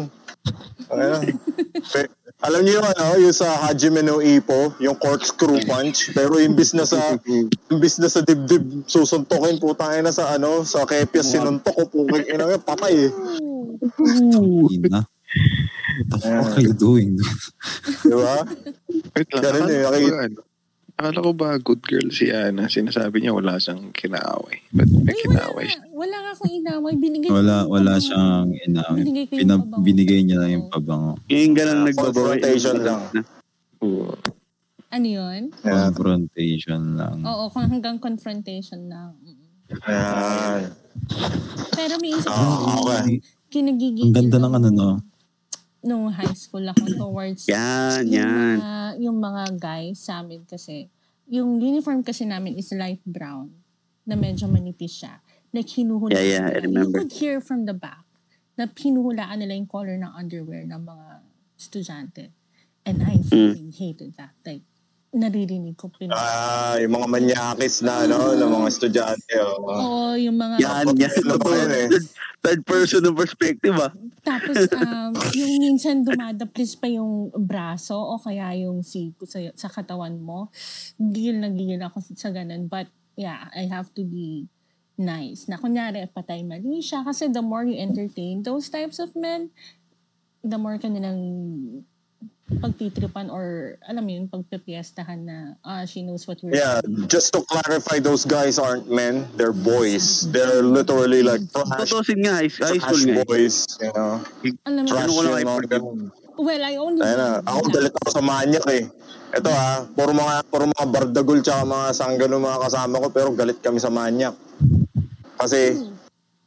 Ayun. [laughs] alam niyo yung ano, yung sa Hajime no Ippo, yung corkscrew punch, pero imbis na sa [laughs] imbis na sa dibdib susuntukin putang ina sa ano, sa kepya sinuntok ko putang ina yan, patay eh. Ina. What the fuck are you doing? Di ba? Wait lang, Ganun eh, ko nakikita- ba, ano, akala ko ba good girl si Ana? Sinasabi niya wala siyang kinaaway. But may Ay, wala kinaaway siya. Wala nga akong inaway. Binigay ko Wala, yung wala pabango. siyang inaway. Binigay ko Pina, pabango. binigay niya na yung pabango. Yung ganun nagbabawi. confrontation lang. Ano yun? Yeah. Confrontation lang. Oo, kung hanggang confrontation lang. Yan. Pero may isa Ah, okay. kinagigigil. Ang ganda ng ano, no? Nung high school ako towards Yan, yung yan. Mga, yung mga guys sa amin kasi, yung uniform kasi namin is light brown na medyo manipis siya. Like, hinuhulaan Yeah, yeah, I remember. You could hear from the back na pinuhulaan nila yung color ng underwear ng mga estudyante. And I Mm. fucking hated that. Like, naririnig ko pin- Ah, yung mga manyakis na ano, ng mga estudyante. Oh. Oo, yung mga... Yan, yan. Ano ba yun eh? Third person ng perspective ah. Tapos, um, yung minsan dumadaplis pa yung braso o kaya yung siko sa, sa katawan mo. Gigil na gigil ako sa ganun. But, yeah, I have to be nice. Na kunyari, patay mali siya. Kasi the more you entertain those types of men, the more ka nilang pagtitripan or alam mo yun, pagpipiestahan na ah, she knows what we're Yeah, just to clarify, those guys aren't men. They're boys. They're literally like trash, Tutusin nga, high, high school trash nga. eh. boys. You know? Alam mo, Trash Ano ko lang yung ay mga forgive. ganun. well, I only Ayun na. Ako galit ako sa manyak eh. Ito ha, puro mga, puro mga bardagol tsaka mga sanggano mga kasama ko pero galit kami sa manyak. Kasi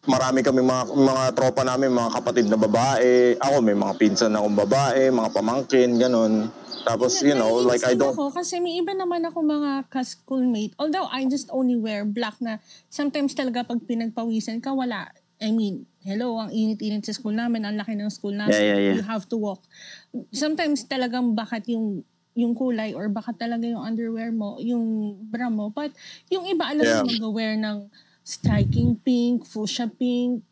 marami kami mga, mga tropa namin, mga kapatid na babae. Ako may mga pinsan akong babae, mga pamangkin, ganun. Tapos, you know, like I don't... Ako, kasi may iba naman ako mga ka-schoolmate. Although I just only wear black na sometimes talaga pag pinagpawisan ka, wala. I mean, hello, ang init-init sa school namin, ang laki ng school namin. Yeah, yeah, yeah. You have to walk. Sometimes talagang bakit yung yung kulay or baka talaga yung underwear mo, yung bra mo. But yung iba, alam Yeah. mo, mag-wear ng striking pink, fuchsia pink,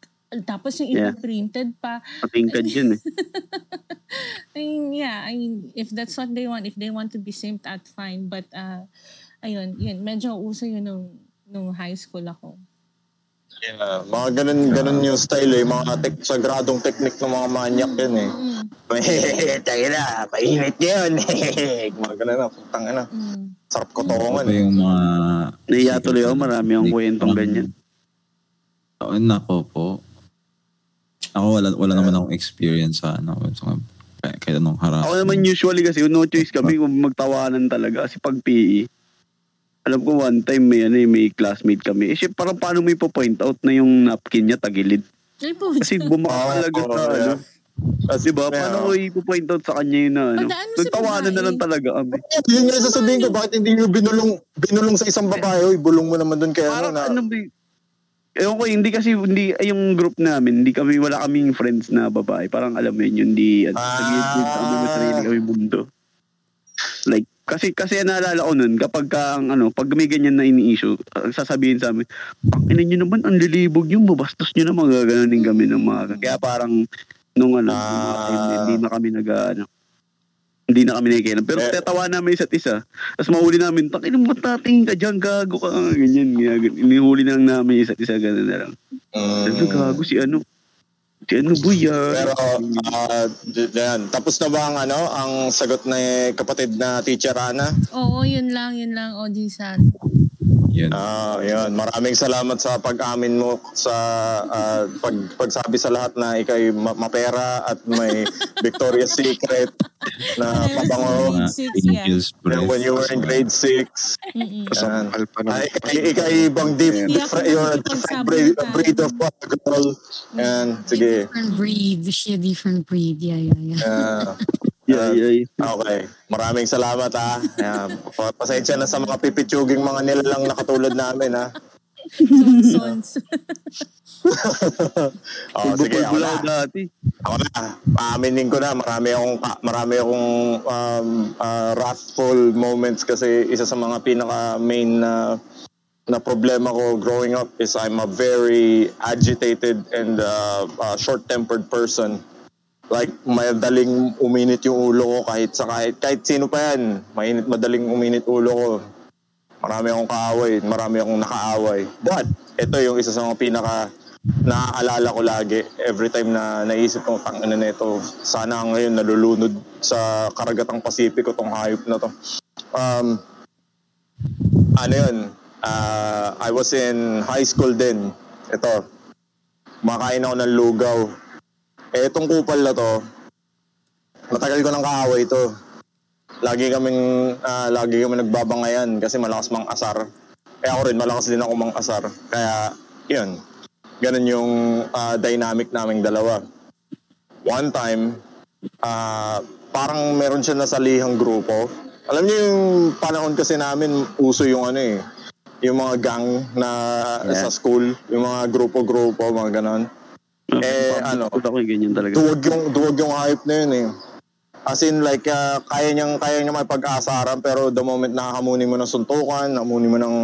tapos yung Yeah. printed pa. Patingkad yun eh. [laughs] I mean, yeah, I mean, if that's what they want, if they want to be simped at, fine. But, uh, ayun, yun, medyo uso yun nung, nung high school ako. Yeah, mga ganun, ganun yung style eh. Mga tek, sagradong technique ng mga manyak yun eh. [laughs] Tayo na, painit yun. [laughs] mga ganun na, putang ina. mm. Sarap ko tongan. ba yung mga... Naiya tuloy ako, marami akong kwentong ganyan. Oh, nako po. Ako wala, wala naman akong experience sa ano. Sa, kaya, kaya nung harap. Ako naman usually kasi no choice kami kung magtawanan talaga kasi pag PE. Alam ko one time may ano eh, may classmate kami. Eh siya parang paano mo ipo-point out na yung napkin niya tagilid. Ay po. Kasi bumaka talaga Oo, sa yeah. ano. Diba? yeah. Paano ko ipo-point out sa kanya yun na ano? Nagtawanan na lang talaga kami. Yun nga sasabihin ko, bakit hindi nyo binulong, binulong sa isang babae? Uy, bulong mo naman dun kaya ano Parang na. ano ba Ewan ko, hindi kasi, hindi, ay, yung group namin, hindi kami, wala kaming friends na babae. Parang alam mo yun, hindi, ano, Ah. nag-i-include kami may sarili kami mundo. Like, kasi, kasi naalala ko nun, kapag ka, ang, ano, pag may ganyan na ini-issue, sasabihin sa amin, ang ina nyo naman, ang lilibog yung babastos nyo naman, gaganunin kami ng mga, kaya parang, nung ano, Ah. hindi na kami nag, ano, hindi na kami nakikialam. Pero Eh. tatawa namin isa't isa. Tapos mahuli namin, takin mo tating ka dyan, gago ka. Ganyan, ganyan. Inihuli na lang namin isa't isa, ganun na lang. Mm. Sabi gago si ano. Ano, buya. Pero, ah, d- yan. Tapos na ba ang ano, ang sagot ni kapatid na teacher Ana? Oo, yun lang, yun lang, Oji-san. Yun. Ah, yun. Maraming salamat sa pag-amin mo sa ah, pag pagsabi sa lahat na ikay ma- mapera at may [laughs] Victoria's Secret na pabango six, yeah. When you were in grade 6. Mm-mm. Kasangkal pa Ay, ikay, ikay ibang deep, ako different, you're a different breed, breed of uh, girl. Yan, sige. Different breed. She a different breed. Yeah, yeah, yeah. [laughs] Ah, Yeah, yeah, yeah. okay. Maraming salamat ha. Pa- Pasensya na sa mga pipitsuging mga nilalang na katulad namin ha. Sons. [laughs] Oh, sige, ako na. dati. Ako na, paaminin ko na, marami akong, marami akong um, uh, wrathful moments kasi isa sa mga pinaka main na na problema ko growing up is I'm a very agitated and uh, uh, short-tempered person. Like, madaling uminit yung ulo ko kahit sa kahit, kahit sino pa yan. Mainit, madaling uminit ulo ko. Marami akong kaaway, marami akong nakaaway. But, ito yung isa sa mga pinaka naaalala ko lagi every time na naisip ko, tangina na ito, sana ngayon nalulunod sa karagatang Pasipiko tong hayop na to. Um, ano yun, ah, I was in high school din. Ito, kumakain ako ng lugaw. Eh, itong kupal na to, matagal ko ng kaaway to. Lagi kaming, ah, lagi kami nagbabangayan kasi malakas mang asar. Kaya ako rin, malakas din ako mang asar. Kaya, yun, ganun yung ah, dynamic naming dalawa. One time, ah, parang meron siya nasalihang grupo. Alam niyo yung panahon kasi namin, uso yung ano eh, yung mga gang na Yeah. sa school, yung mga grupo-grupo, mga ganon. Eh, ano, Puta ko yung ganyan talaga. duwag yung duwag yung hype na yun eh. As in like ah, kaya niyang kaya niya may pag-asaran pero the moment na hamunin mo ng suntukan, hamunin mo ng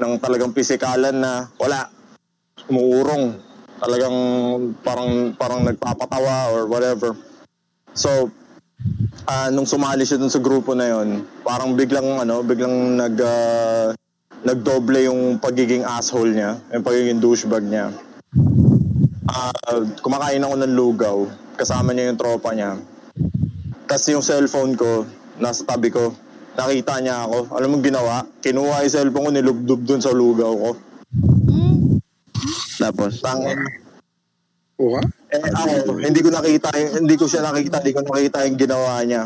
ng talagang pisikalan na wala umuurong. Talagang parang parang nagpapatawa or whatever. So ah, nung sumali siya dun sa grupo na yon, parang biglang ano, biglang nag ah, nagdoble yung pagiging asshole niya, yung pagiging douchebag niya. Ah, kumakain ako ng lugaw. Kasama niya yung tropa niya. Tapos yung cellphone ko, nasa tabi ko. Nakita niya ako. Alam mo ginawa? Kinuha yung cellphone ko, nilubdub dun sa lugaw ko. Mm. Tapos, Tangin. Uwa? Eh ako, hindi ko nakita, hindi ko siya nakita, hindi ko nakita yung ginawa niya.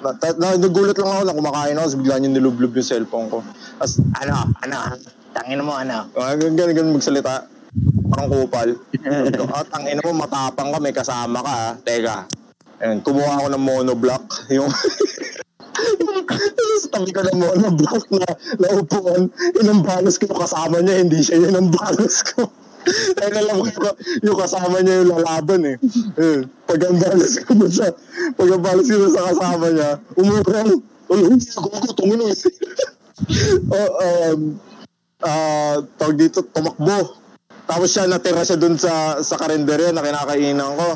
Na, na, nagulat lang ako na kumakain ako, bigla niya nilublob yung cellphone ko. Tapos, ano, ano, tangin mo, ano. Ah, Ganun, ganun, ganun magsalita. Kupal. Sabi [laughs] ko, ah, tangin mo, matapang ka, may kasama ka, ha. Teka. Ayun, kumuha ako ng monoblock. [laughs] Yung, sa tabi ko ng monoblock na naupuan, inambalos ko yung kasama niya, hindi siya yun ang balos ko. Dahil alam ko yung, yung kasama niya yung lalaban eh. eh pag ang balos ko mo siya, pag ang balos ko sa kasama niya, umurang, ulo gugo, tungin [laughs] oh, um, uh, tawag dito, tumakbo. Tapos siya, natira siya dun sa, sa karinderya na kinakainan ko.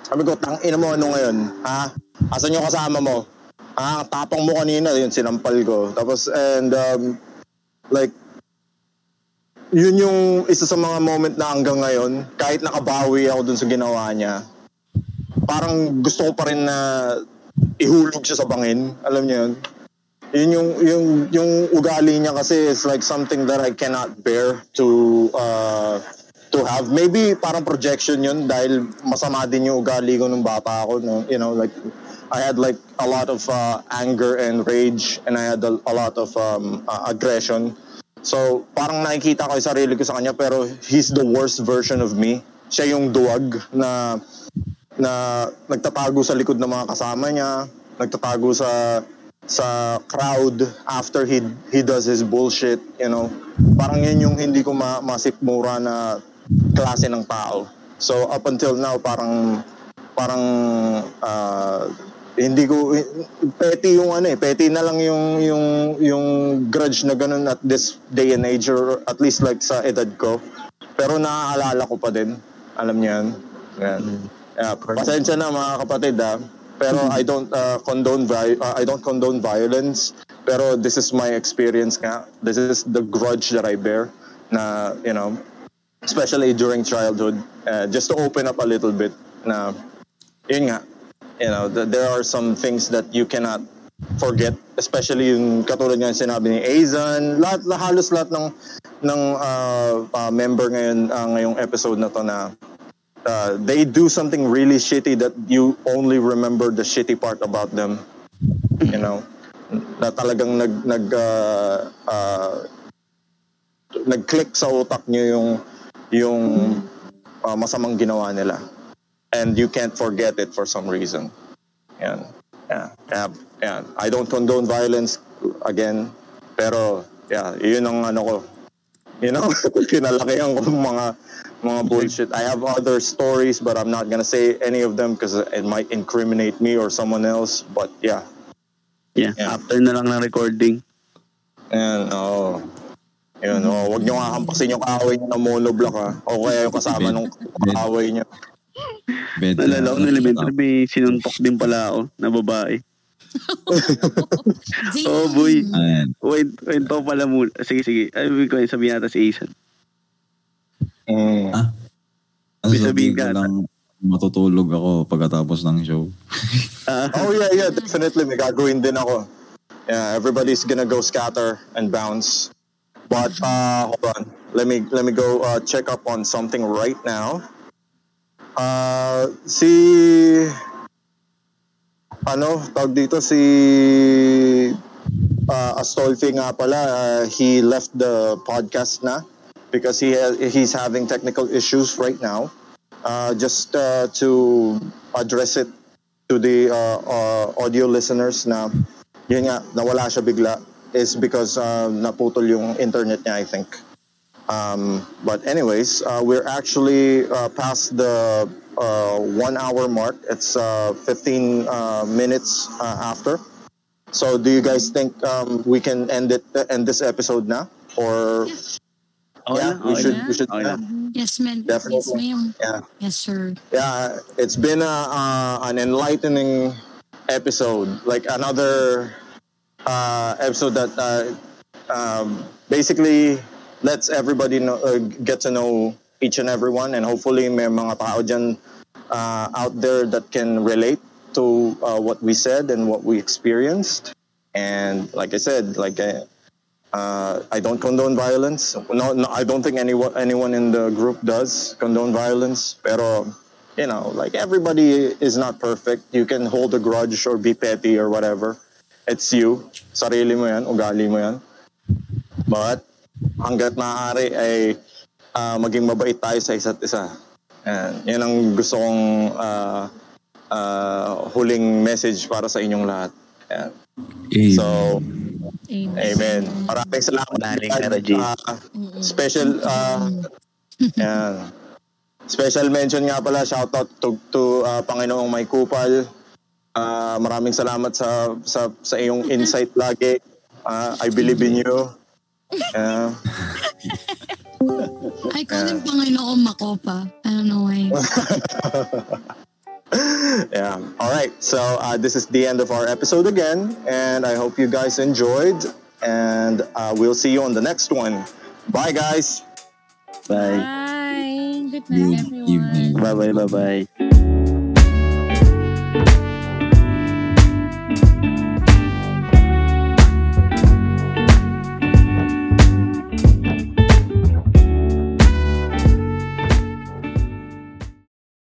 Sabi ko, tang ina mo, ano ngayon? Ha? Asan yung kasama mo? Ha? Tapang mo kanina, yun, sinampal ko. Tapos, and, um, like, yun yung isa sa mga moment na hanggang ngayon, kahit nakabawi ako dun sa ginawa niya, parang gusto ko pa rin na ihulog siya sa bangin. Alam niyo yun? Yun yung, yung, yung ugali niya kasi is like something that I cannot bear to uh, to have. Maybe parang projection yun dahil masama din yung ugali ko nung bata ako. No? You know, like I had like a lot of uh, anger and rage and I had a, a lot of um, uh, aggression So, parang nakikita ko yung sarili ko sa kanya pero he's the worst version of me. Siya yung duwag na na nagtatago sa likod ng mga kasama niya, nagtatago sa sa crowd after he he does his bullshit, you know. Parang yun yung hindi ko ma masipmura na klase ng tao. So up until now parang parang uh, hindi ko petty yung ano eh petty na lang yung yung yung grudge na ganun at this day and age or at least like sa edad ko. Pero naaalala ko pa din. Alam niyo yan. Yan yeah, pasensya na mga kapatid ha pero I don't uh, condone vi- uh, I don't condone violence. Pero this is my experience nga. This is the grudge that I bear na you know especially during childhood uh, just to open up a little bit na yun nga you know, th- there are some things that you cannot forget, especially yung katulad yung sinabi ni Azan, lahat, halos lahat ng ng uh, uh, member ngayon uh, ngayong episode na to na uh, they do something really shitty that you only remember the shitty part about them. You know, na talagang nag nag uh, uh, nag-click sa utak niyo yung yung uh, masamang ginawa nila and you can't forget it for some reason. Yan. Yeah. Yeah. yeah. I don't condone violence again, pero yeah, yun ang ano ko. You know, [laughs] kinalakihan ko mga mga bullshit. I have other stories, but I'm not gonna say any of them because it might incriminate me or someone else. But yeah. Yeah, yeah. after na lang ng recording. And, oh. Yun, oh, wag niyo hampasin yung kaaway niyo ng monoblock ha. O kaya yung kasama ng kaaway niyo. Nalala ko ng elementary, may sinuntok din pala ako na babae. Oh boy. Ayan. Wait, wait to pala muna. Sige, sige. Ay, ko sabihin natin si Asan. Mm. Ah? Ano sabihin ka lang, matutulog ako pagkatapos ng show. uh, [laughs] oh yeah, yeah, definitely. May gagawin din ako. Yeah, everybody's gonna go scatter and bounce. But uh, hold on. Let me let me go uh, check up on something right now. Uh, si ano, tawag dito si uh, Astolfi nga pala, uh, he left the podcast na because he has, he's having technical issues right now. Uh, just uh, to address it to the uh, uh, audio listeners na yun nga, nawala siya bigla is because uh, naputol yung internet niya, I think. Um, but anyways, uh, we're actually uh, past the one hour mark. It's uh, 15 uh, minutes uh, after. So, do you guys think um, we can end it end this episode now, or oh, yeah, we should we should oh, yeah. Yes, ma'am. Definitely. Yes, ma'am. Yeah. Yes, sir. Yeah, it's been a, an enlightening episode, like another episode that um, basically lets everybody know, uh, get to know each and every one and hopefully may mga tao dyan uh, out there that can relate to uh, what we said and what we experienced. And like I said, like uh, uh I don't condone violence. No, no, I don't think anyone anyone in the group does condone violence. Pero you know, like everybody is not perfect. You can hold a grudge or be petty or whatever. It's you. Sarili mo yan, ugali mo yan. But hanggat maaari ay uh, maging mabait tayo sa isa't isa. And yan ang gusto kong uh, uh, huling message para sa inyong lahat. Yan. Eh, So, Amen. amen. Maraming salamat. Maraming. Ah, Mm-mm. special uh, yan. Special mention nga pala shoutout to to ah, Panginoong May Kupal. Ah, maraming salamat sa sa sa iyong insight lagi. Ah, I believe in you. [laughs] Ah, I call him Panginoon Makopa. I don't know why. [laughs] yeah. All right. So uh, this is the end of our episode again, and I hope you guys enjoyed. And uh, we'll see you on the next one. Bye, guys. Bye. Bye. Good Good night, everyone. Bye-bye, bye-bye.